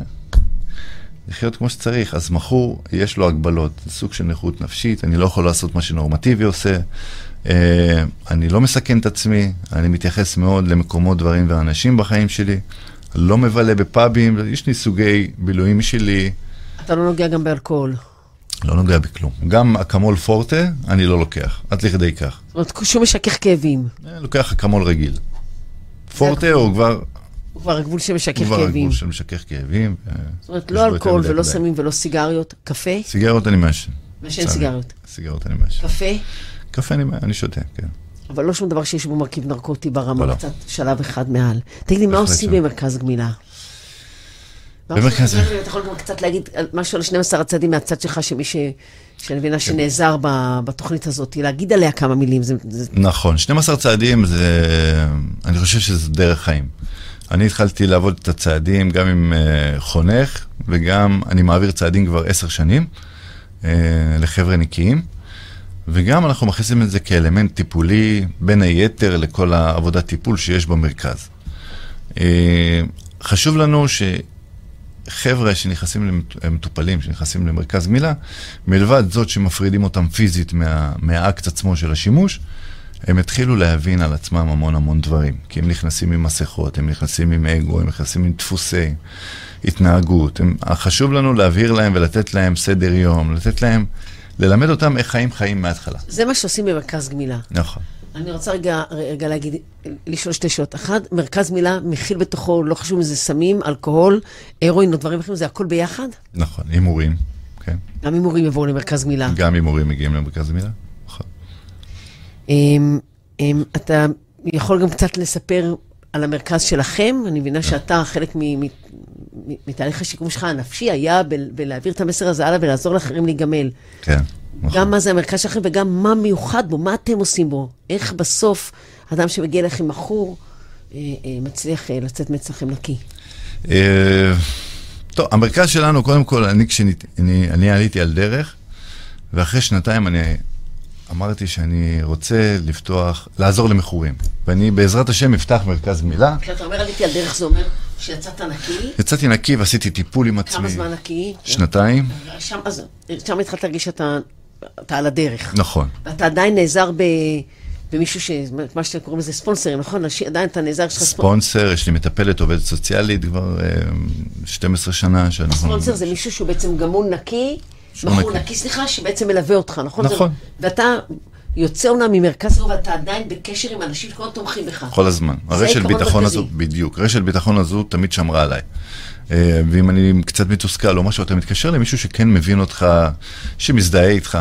לחיות כמו שצריך. אז מכור, יש לו הגבלות, זה סוג של נכות נפשית, אני לא יכול לעשות מה שנורמטיבי עושה. אה, אני לא מסכן את עצמי, אני מתייחס מאוד למקומות, דברים ואנשים בחיים שלי. לא מבלה בפאבים, יש לי סוגי בילויים משלי, אתה לא נוגע גם באלכוהול. לא נוגע בכלום. גם אקמול פורטה, אני לא לוקח, עד לכדי כך. זאת אומרת, שום משכך כאבים. אה, לוקח אקמול רגיל. פורטה. הוא כבר, הוא כבר הגבול שמשכך הוא כבר כאבים. הגבול של משכך כאבים. אה, זאת אומרת, לא אלכוהול ולא. סמים ולא סיגריות, קפה, סיגריות אני מעשן. מעשן. סיגריות. סיגריות אני מעשן. קפה, קפה אני, אני שותה, כן. אבל לא שום דבר שיש בו מרכיב נרקוטי לא, ברמה, לא. קצת שלב אחד מעל. תגיד לי, מה עושים לא. במרכז גמילה? במרכז. אתה יכול גם קצת להגיד משהו על 12 הצעדים מהצד שלך, שמי ש... שאני מבינה כן. שנעזר ב- בתוכנית הזאת, להגיד עליה כמה מילים. זה, זה... נכון, 12 צעדים זה, אני חושב שזה דרך חיים. אני התחלתי לעבוד את הצעדים גם עם uh, חונך, וגם אני מעביר צעדים כבר עשר שנים uh, לחבר'ה נקיים, וגם אנחנו מכניסים את זה כאלמנט טיפולי, בין היתר לכל העבודת טיפול שיש במרכז. Uh, חשוב לנו שחבר'ה שנכנסים, למט- מטופלים שנכנסים למרכז גמילה, מלבד זאת שמפרידים אותם פיזית מה, מהאקט עצמו של השימוש, הם התחילו להבין על עצמם המון המון דברים. כי הם נכנסים עם מסכות, הם נכנסים עם אגו, הם נכנסים עם דפוסי התנהגות. הם, חשוב לנו להבהיר להם ולתת להם סדר יום, לתת להם, ללמד אותם איך חיים חיים מההתחלה. זה מה שעושים במרכז גמילה. נכון. אני רוצה רגע, רגע להגיד, לשאול שתי שאלות. אחת, מרכז מילה מכיל בתוכו, לא חשוב אם זה סמים, אלכוהול, הרואין או דברים אחרים, זה הכל ביחד? נכון, הימורים, כן. גם הימורים יבואו למרכז מילה. גם הימורים מגיעים למרכז מילה. נכון. אמ, אמ, אתה יכול גם קצת לספר על המרכז שלכם? אני מבינה שאתה, חלק מ- מ- מ- מתהליך השיקום שלך הנפשי היה בלהעביר את המסר הזה הלאה ולעזור לאחרים להיגמל. כן, נכון. גם מה זה המרכז שלכם וגם מה מיוחד בו, מה אתם עושים בו. איך בסוף אדם שמגיע אליכם מכור אה, אה, מצליח אה, לצאת מאצלכם נקי. אה, טוב, המרכז שלנו, קודם כל, אני כשאני אני, אני עליתי על דרך, ואחרי שנתיים אני אמרתי שאני רוצה לפתוח, לעזור למכורים. ואני בעזרת השם אפתח מרכז גמילה. כשאתה אומר עליתי על דרך, זה אומר שיצאת נקי? יצאתי נקי ועשיתי טיפול עם עצמי. כמה זמן נקי? שנתיים. שם, אז, שם התחלת להרגיש שאתה אתה על הדרך. נכון. ואתה עדיין נעזר ב... במישהו ש... מה שאתם קוראים לזה ספונסרים, נכון? אנשים- עדיין אתה נעזר, יש לך ספונסר. ספונסר, יש לי מטפלת, עובדת סוציאלית כבר אה, 12 שנה שאנחנו... ספונסר זה מישהו שהוא בעצם גמול נקי, מכור נקי. נקי, סליחה, שבעצם מלווה אותך, נכון? נכון. זה- ואתה יוצא אומנם ממרכז לא, ואתה עדיין בקשר עם אנשים שכל הזמן תומכים בך. כל הזמן. הרשת ביטחון. הזו, בדיוק, רשת ביטחון הזו תמיד שמרה עליי. אה, ואם אני קצת מתוסכל או משהו, אתה מתקשר למישהו שכן מבין אותך, שמזדהה איתך.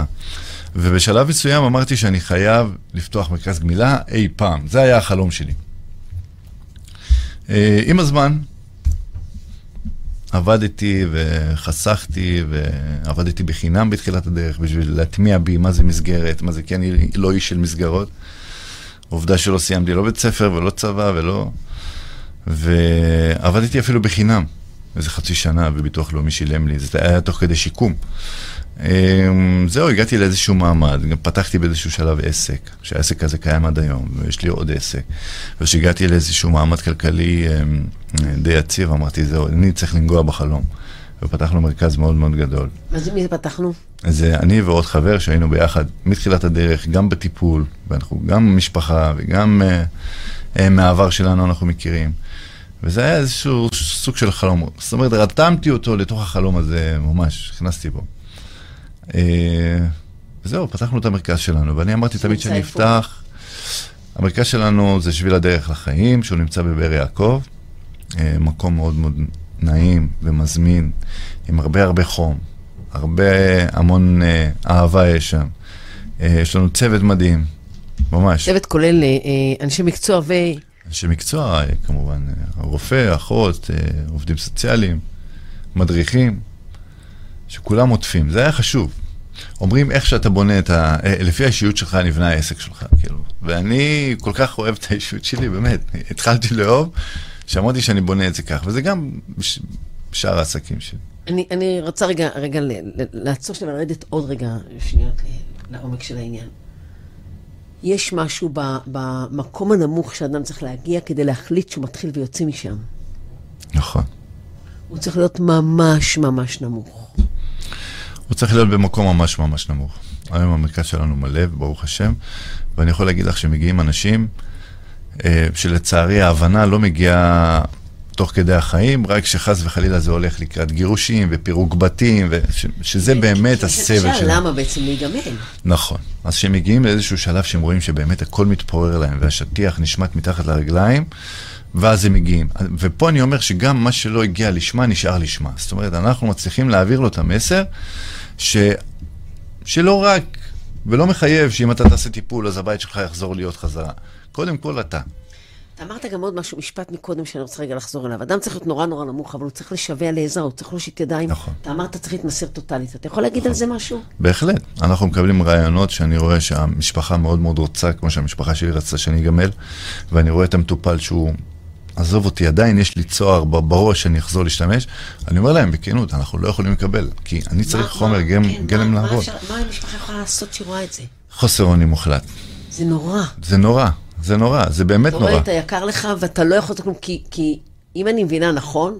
ובשלב מסוים אמרתי שאני חייב לפתוח מרכז גמילה אי פעם. זה היה החלום שלי. אה, עם הזמן, עבדתי וחסכתי ועבדתי בחינם בתחילת הדרך בשביל להטמיע בי מה זה מסגרת, מה זה כי אני לא איש של מסגרות. עובדה שלא סיימתי לא בית ספר ולא צבא ולא... ועבדתי אפילו בחינם, איזה חצי שנה, וביטוח לאומי שילם לי, זה היה תוך כדי שיקום. אמ, זהו, הגעתי לאיזשהו מעמד, גם פתחתי באיזשהו שלב עסק, שהעסק הזה קיים עד היום, ויש לי עוד עסק. וכשהגעתי לאיזשהו מעמד כלכלי אמ, די יציב, אמרתי, זהו, אני צריך לנגוע בחלום. ופתחנו מרכז מאוד מאוד גדול. זה, מי זה פתחנו? זה אני ועוד חבר שהיינו ביחד מתחילת הדרך, גם בטיפול, ואנחנו גם משפחה וגם uh, מהעבר שלנו אנחנו מכירים. וזה היה איזשהו סוג של חלום. זאת אומרת, רתמתי אותו לתוך החלום הזה, ממש, הכנסתי בו. Uh, וזהו, פתחנו את המרכז שלנו, ואני אמרתי תמיד שאני? אפתח... המרכז שלנו זה שביל הדרך לחיים, שהוא נמצא בבאר יעקב, uh, מקום מאוד מאוד נעים ומזמין, עם הרבה הרבה חום, הרבה, המון אה, אהבה יש שם. אה, יש לנו צוות מדהים, ממש. צוות כולל אה, אה, אנשי מקצוע ו... אנשי מקצוע, אה, כמובן, אה, רופא, אחות, אה, עובדים סוציאליים, מדריכים, שכולם עוטפים. זה היה חשוב. אומרים איך שאתה בונה את ה... לפי האישיות שלך נבנה העסק שלך, כאילו. ואני כל כך אוהב את האישיות שלי, באמת. התחלתי לאהוב, שאמרתי שאני בונה את זה כך, וזה גם בש- בשאר העסקים שלי. אני, אני רוצה רגע, רגע לעצור שנייה ולרדת עוד רגע שניות לעומק של העניין. יש משהו במקום הנמוך שאדם צריך להגיע כדי להחליט שהוא מתחיל ויוצא משם. נכון. הוא צריך להיות ממש ממש נמוך. הוא צריך להיות במקום ממש ממש נמוך. היום המרכז שלנו מלא, ברוך השם, ואני יכול להגיד לך שמגיעים אנשים אה, שלצערי ההבנה לא מגיעה תוך כדי החיים, רק שחס וחלילה זה הולך לקראת גירושים ופירוק בתים, וש, שזה באמת הסבל שלהם. למה בעצם להיגמל? נכון. אז כשהם מגיעים לאיזשהו שלב שהם רואים שבאמת הכל מתפורר להם והשטיח נשמט מתחת לרגליים, ואז הם מגיעים. ופה אני אומר שגם מה שלא הגיע לשמה, נשאר לשמה. זאת אומרת, אנחנו מצליחים להעביר לו את המסר ש... שלא רק, ולא מחייב שאם אתה תעשה טיפול, אז הבית שלך יחזור להיות חזרה. קודם כל אתה. אמרת גם עוד משהו, משפט מקודם שאני רוצה רגע לחזור אליו. אדם צריך להיות נורא נורא נמוך, אבל הוא צריך לשווע לעזרה, הוא צריך להושיט ידיים. נכון. אתה אמרת, צריך להתמסר טוטאלית. אתה יכול להגיד על זה משהו? בהחלט. אנחנו מקבלים רעיונות שאני רואה שהמשפחה מאוד מאוד רוצה, כמו שהמשפחה שלי רצתה שאני אגמל, ואני רואה את המטופל שהוא, עזוב אותי, עדיין יש לי צוהר בראש שאני אחזור להשתמש. אני אומר להם, בכנות, אנחנו לא יכולים לקבל, כי אני צריך מה- חומר מה- גלם, כן, גלם מה- מה לעבוד. אפשר- מה המשפחה יכולה לעשות שהיא רואה את זה? חוסר אונים מוחלט. זה נורא. זה נורא, זה נורא, זה באמת אתה נורא. את היקר לך, ואתה לא יכול לעשות כלום, כי, כי אם אני מבינה נכון,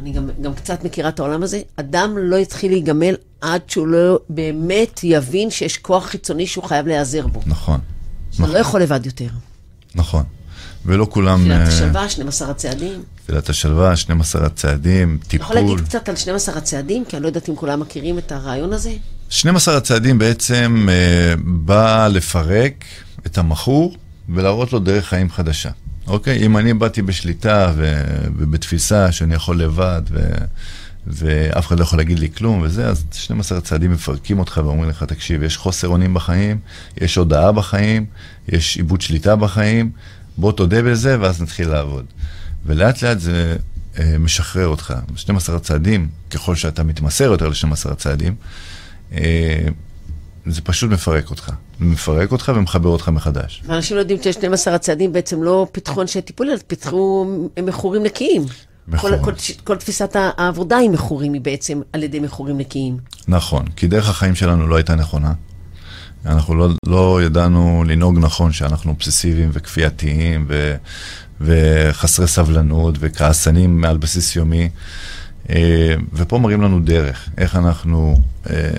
אני גם, גם קצת מכירה את העולם הזה, אדם לא יתחיל להיגמל עד שהוא לא באמת יבין שיש כוח חיצוני שהוא חייב להיעזר בו. נכון, שאתה לא יכול לבד יותר. נכון. ולא כולם... תפילת אה, השלווה, 12 הצעדים. תפילת השלווה, 12 הצעדים, אתה יכול להגיד טיפול. קצת על 12 הצעדים? כי אני לא יודעת אם כולם מכירים את הרעיון הזה. 12 הצעדים בעצם אה, בא לפרק את המכור ולהראות לו דרך חיים חדשה. אוקיי? אם אני באתי בשליטה ו... ובתפיסה שאני יכול לבד ו... ואף אחד לא יכול להגיד לי כלום וזה, אז 12 הצעדים מפרקים אותך ואומרים לך, תקשיב, יש חוסר אונים בחיים, יש הודעה בחיים, יש עיבוד שליטה בחיים, בוא תודה בזה ואז נתחיל לעבוד. ולאט לאט זה אה, משחרר אותך. 12 הצעדים, ככל שאתה מתמסר יותר ל-12 הצעדים, אה, זה פשוט מפרק אותך. מפרק אותך ומחבר אותך מחדש. ואנשים לא יודעים שיש 12 הצעדים בעצם לא פיתחו אנשי טיפול, אלא פיתחו מכורים נקיים. כל, כל, כל תפיסת העבודה עם מכורים היא בעצם על ידי מכורים נקיים. נכון, כי דרך החיים שלנו לא הייתה נכונה. אנחנו לא, לא ידענו לנהוג נכון, שאנחנו אובססיביים וכפייתיים ו, וחסרי סבלנות וכעסנים על בסיס יומי. אה, ופה מראים לנו דרך, איך אנחנו אה,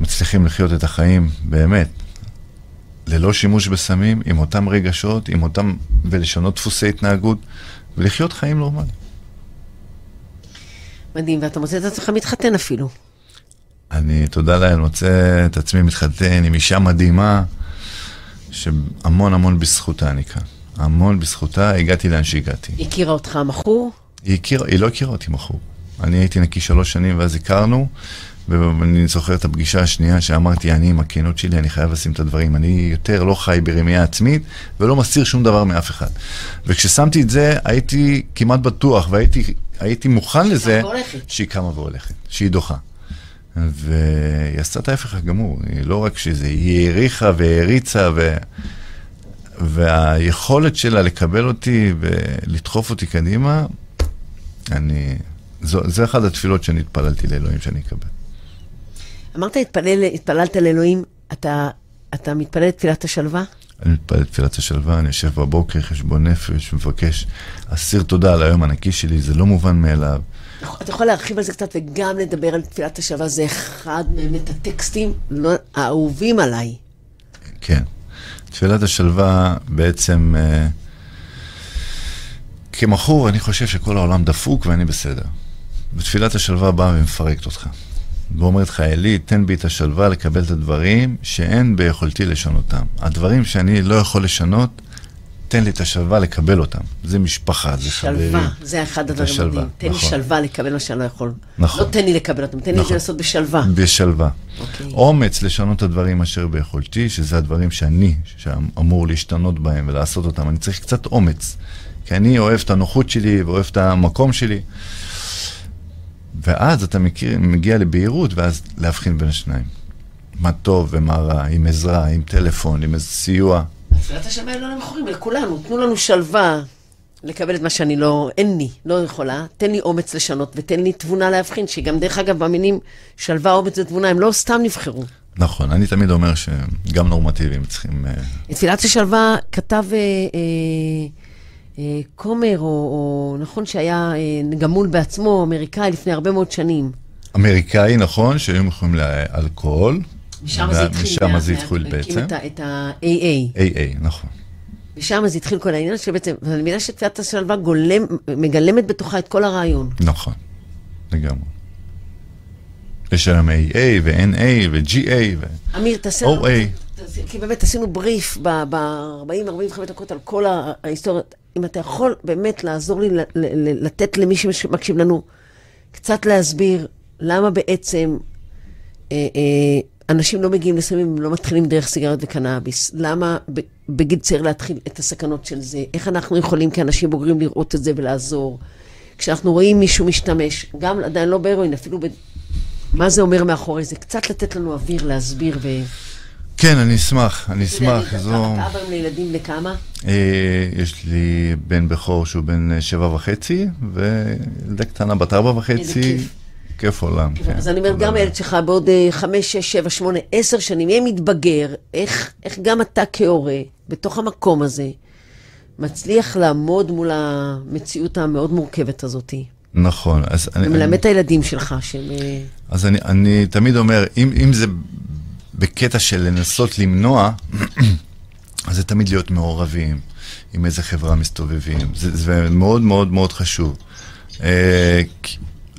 מצליחים לחיות את החיים באמת, ללא שימוש בסמים, עם אותם רגשות, עם אותם, ולשנות דפוסי התנהגות, ולחיות חיים נורמליים. מדהים, ואתה מוצא את עצמך מתחתן אפילו. אני, תודה לאל, מוצא את עצמי מתחתן עם אישה מדהימה, שהמון המון בזכותה אני כאן. המון בזכותה הגעתי לאן שהגעתי. היא הכירה אותך מכור, היא, הכיר, היא לא הכירה אותי מכור. אני הייתי נקי שלוש שנים ואז הכרנו, ואני זוכר את הפגישה השנייה שאמרתי, אני עם הכנות שלי, אני חייב לשים את הדברים. אני יותר לא חי ברמייה עצמית ולא מסתיר שום דבר מאף אחד. וכששמתי את זה, הייתי כמעט בטוח והייתי הייתי מוכן לזה והולכת. שהיא קמה והולכת, שהיא דוחה. והיא עשתה את ההפך הגמור, היא לא רק שזה, היא העריכה והעריצה, ו... והיכולת שלה לקבל אותי ולדחוף אותי קדימה, אני... זו, זה אחת התפילות שאני התפללתי לאלוהים שאני אקבל. אמרת, התפלל, התפללת לאלוהים, אתה, אתה מתפלל את תפילת השלווה? אני מתפלל תפילת השלווה, אני יושב בבוקר, חשבון נפש, מבקש, אסיר תודה על היום הנקי שלי, זה לא מובן מאליו. אתה יכול להרחיב על זה קצת וגם לדבר על תפילת השלווה, זה אחד באמת הטקסטים לא, האהובים עליי. כן. תפילת השלווה בעצם, אה, כמכור אני חושב שכל העולם דפוק ואני בסדר. ותפילת השלווה באה ומפרקת אותך. ואומרת לך, אלי, תן בי את השלווה לקבל את הדברים שאין ביכולתי לשנותם. הדברים שאני לא יכול לשנות, תן לי את השלווה לקבל אותם. זה משפחה, זה חברים. שלווה, זה אחד הדברים השלווה, מדהים. תן לי נכון. שלווה לקבל מה שאני לא יכול. נכון. לא תן לי לקבל אותם, תן לי נכון. לעשות בשלווה. בשלווה. אוקיי. אומץ לשנות את הדברים אשר ביכולתי, שזה הדברים שאני, שאמור להשתנות בהם ולעשות אותם. אני צריך קצת אומץ, כי אני אוהב את הנוחות שלי ואוהב את המקום שלי. ואז אתה מכיר, מגיע לבהירות, ואז להבחין בין השניים. מה טוב ומה רע, עם עזרה, עם טלפון, עם איזה סיוע. תפילת השלווה היא לא למכורים, לכולנו. תנו לנו שלווה לקבל את מה שאני לא, אין לי, לא יכולה. תן לי אומץ לשנות ותן לי תבונה להבחין, שגם דרך אגב, במינים שלווה, אומץ ותבונה, הם לא סתם נבחרו. נכון, אני תמיד אומר שגם נורמטיביים צריכים... אה, את תפילת השלווה כתב אה, אה, כומר, או, או נכון שהיה אה, גמול בעצמו, אמריקאי, לפני הרבה מאוד שנים. אמריקאי, נכון, שהיו יכולים לאלכוהול. משם זה התחיל. משם זה התחיל בעצם. את את ה-AA. AA, נכון. ושם זה התחיל כל העניין, שבעצם, ואני מבינה שתפילת השלווה גולם, מגלמת בתוכה את כל הרעיון. נכון, לגמרי. יש היום AA ו-NA ו-GA ו... אמיר, תעשה. OA. כי באמת עשינו בריף ב-40-45 דקות על כל ה- ההיסטוריה. אם אתה יכול באמת לעזור לי, לתת למי שמקשיב לנו, קצת להסביר למה בעצם אה, אה, אנשים לא מגיעים לסמים, הם לא מתחילים דרך סיגריות וקנאביס. למה בגיל צעיר להתחיל את הסכנות של זה? איך אנחנו יכולים כאנשים בוגרים לראות את זה ולעזור? כשאנחנו רואים מישהו משתמש, גם עדיין לא בהרואין, אפילו ב... מה זה אומר מאחורי זה? קצת לתת לנו אוויר, להסביר ו... כן, אני אשמח, אני אשמח. זו... אתה אבא לילדים בני כמה? אה, יש לי בן בכור שהוא בן אה, שבע וחצי, וילדה קטנה בת ארבע וחצי. כיף עולם, כן. אז אני אומרת, גם הילד שלך בעוד אה, חמש, שש, שבע, שמונה, עשר שנים, יהיה מתבגר, איך, איך גם אתה כהורה, בתוך המקום הזה, מצליח לעמוד מול המציאות המאוד מורכבת הזאת. נכון. אז אני... ומלמד את הילדים שלך שהם... אז אני, אני תמיד אומר, אם, אם זה בקטע של לנסות למנוע, אז זה תמיד להיות מעורבים, עם איזה חברה מסתובבים. זה, זה מאוד מאוד מאוד חשוב. אה,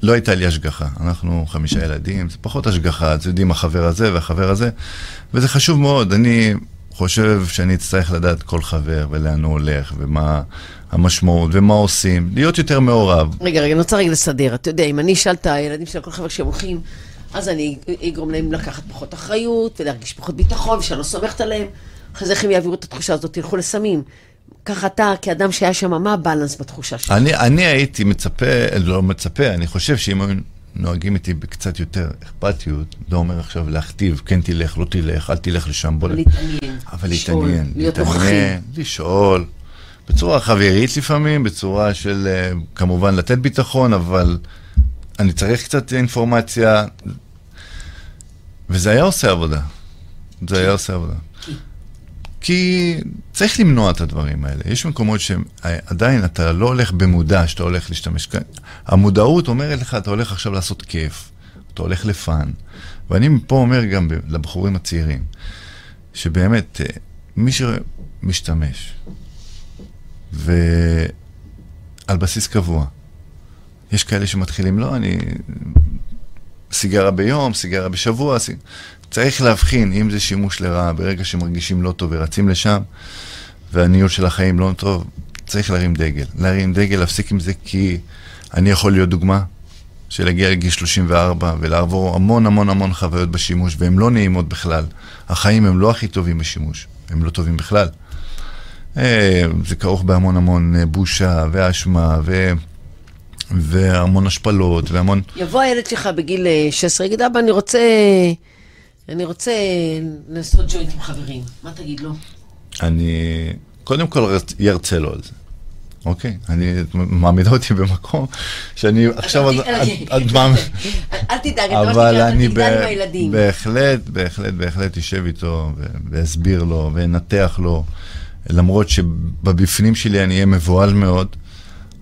לא הייתה לי השגחה, אנחנו חמישה ילדים, זה פחות השגחה, אתם יודעים, החבר הזה והחבר הזה, וזה חשוב מאוד. אני חושב שאני אצטרך לדעת כל חבר ולאן הוא הולך, ומה המשמעות, ומה עושים, להיות יותר מעורב. רגע, רגע, אני רוצה רגע לסדר. אתה יודע, אם אני אשאל את הילדים של כל חבר שהם הולכים, אז אני אגרום להם לקחת פחות אחריות, ולהרגיש פחות ביטחון, ושאני לא סומכת עליהם. אחרי זה איך הם יעבירו את התחושה הזאת, ילכו לסמים. ככה אתה, כאדם שהיה שם, מה הבאלנס בתחושה שלך? אני, אני הייתי מצפה, לא מצפה, אני חושב שאם היו נוהגים איתי בקצת יותר אכפתיות, לא אומר עכשיו להכתיב, כן תלך, לא תלך, אל תלך לשם, בוא... להתעניין. אבל להתעניין. להיות נוכחים. לשאול, בצורה חברית לפעמים, בצורה של אה, כמובן לתת ביטחון, אבל אני צריך קצת אינפורמציה, וזה היה עושה עבודה. זה היה עושה עבודה. כי צריך למנוע את הדברים האלה. יש מקומות שעדיין אתה לא הולך במודע שאתה הולך להשתמש. המודעות אומרת לך, אתה הולך עכשיו לעשות כיף, אתה הולך לפאן. ואני מפה אומר גם לבחורים הצעירים, שבאמת, אה, מי שמשתמש, ועל בסיס קבוע, יש כאלה שמתחילים, לא, אני... סיגרה ביום, סיגרה בשבוע, סיג... צריך להבחין אם זה שימוש לרעה, ברגע שמרגישים לא טוב ורצים לשם, והניהול של החיים לא טוב, צריך להרים דגל. להרים דגל, להפסיק עם זה, כי אני יכול להיות דוגמה של להגיע לגיל 34 ולעבור המון המון המון חוויות בשימוש, והן לא נעימות בכלל. החיים הם לא הכי טובים בשימוש, הם לא טובים בכלל. אה, זה כרוך בהמון המון אה, בושה ואשמה ו... והמון השפלות והמון... יבוא הילד שלך בגיל 16, יגיד, אבא, אני רוצה אני רוצה לעשות ג'וינט עם חברים. מה תגיד לו? אני קודם כל ירצה לו על זה. אוקיי, אני מעמידה אותי במקום שאני עכשיו... אל תדאג, אבל אני בהחלט, בהחלט, בהחלט אשב איתו ואסביר לו ואנתח לו, למרות שבבפנים שלי אני אהיה מבוהל מאוד,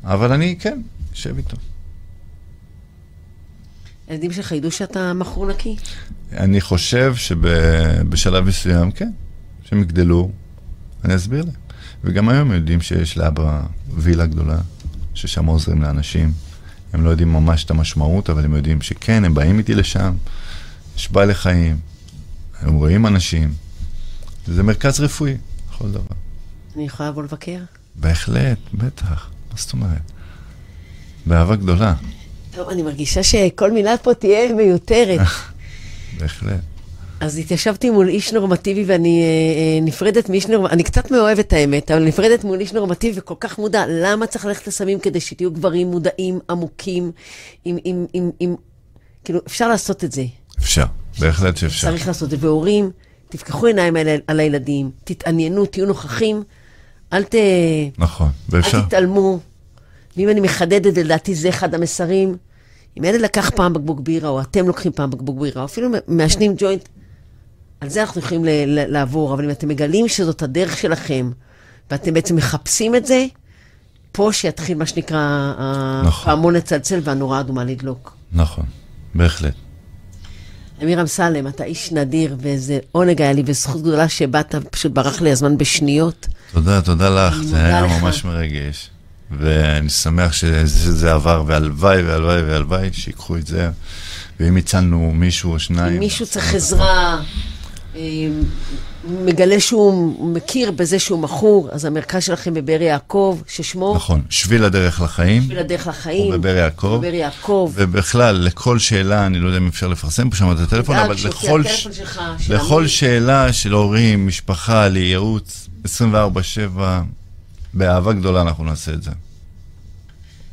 אבל אני, כן, אשב איתו. הילדים שלך ידעו שאתה מכור נקי? אני חושב שבשלב מסוים, כן, שהם יגדלו, אני אסביר להם. וגם היום יודעים שיש לאבא וילה גדולה, ששם עוזרים לאנשים. הם לא יודעים ממש את המשמעות, אבל הם יודעים שכן, הם באים איתי לשם, יש בעלי חיים, הם רואים אנשים. זה מרכז רפואי, כל דבר. אני יכולה לבוא לבקר? בהחלט, בטח. מה זאת אומרת? באהבה גדולה. טוב, אני מרגישה שכל מילה פה תהיה מיותרת. בהחלט. אז התיישבתי מול איש נורמטיבי ואני אה, אה, נפרדת מאיש נורמטיבי, אני קצת מאוהבת האמת, אבל נפרדת מול איש נורמטיבי וכל כך מודע, למה צריך ללכת לסמים כדי שתהיו גברים מודעים, עמוקים, עם, עם, עם, עם, כאילו, אפשר לעשות את זה. אפשר, בהחלט שאפשר. צריך לעשות את זה, והורים, תפקחו עיניים על, על הילדים, תתעניינו, תהיו נוכחים, אל ת... נכון, ואפשר. אל תתעלמו. ואם אני מחדדת, לדעתי זה אחד המסרים. אם ילד לקח פעם בקבוק בירה, או אתם לוקחים פעם בקבוק בירה, או אפילו מעשנים ג'וינט, על זה אנחנו יכולים לעבור, אבל אם אתם מגלים שזאת הדרך שלכם, ואתם בעצם מחפשים את זה, פה שיתחיל מה שנקרא, נכון. הפעמון לצלצל והנורה האדומה לדלוק. נכון, בהחלט. אמיר אמסלם, אתה איש נדיר, ואיזה עונג היה לי, וזכות גדולה שבאת, פשוט ברח לי הזמן בשניות. תודה, תודה לך, זה היה לך. ממש מרגש. ואני שמח שזה עבר, והלוואי והלוואי והלוואי שיקחו את זה. ואם הצלנו מישהו או שניים... אם מישהו צריך עזרה, מגלה שהוא מכיר בזה שהוא מכור, אז המרכז שלכם בבאר יעקב, ששמו? נכון, שביל הדרך לחיים. שביל הדרך לחיים. הוא בבאר יעקב. בבאר יעקב. ובכלל, לכל שאלה, אני לא יודע אם אפשר לפרסם פה שם את הטלפון, אבל לכל, שלך, של לכל. שאלה של הורים, משפחה, לייעוץ, 24-7, באהבה גדולה אנחנו נעשה את זה.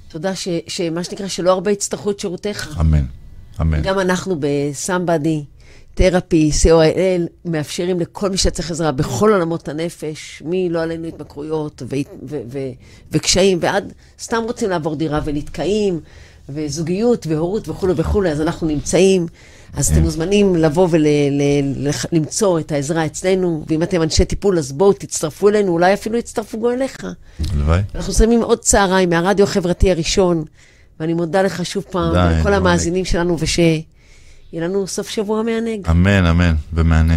תודה ש- שמה שנקרא, שלא הרבה יצטרכו את שירותיך. אמן, אמן. גם אנחנו בסמבדי, תרפי, co.il, מאפשרים לכל מי שצריך עזרה בכל עולמות הנפש, מלא עלינו התמכרויות ו- ו- ו- וקשיים, ועד סתם רוצים לעבור דירה ונתקעים, וזוגיות והורות וכולי וכולי, אז אנחנו נמצאים. אז אתם מוזמנים לבוא ולמצוא את העזרה אצלנו, ואם אתם אנשי טיפול, אז בואו תצטרפו אלינו, אולי אפילו יצטרפו גם אליך. הלוואי. אנחנו שמים עוד צהריים מהרדיו החברתי הראשון, ואני מודה לך שוב פעם, ולכל נו, המאזינים שלנו, ושיהיה לנו סוף שבוע מענג. אמן, אמן, ומהנה.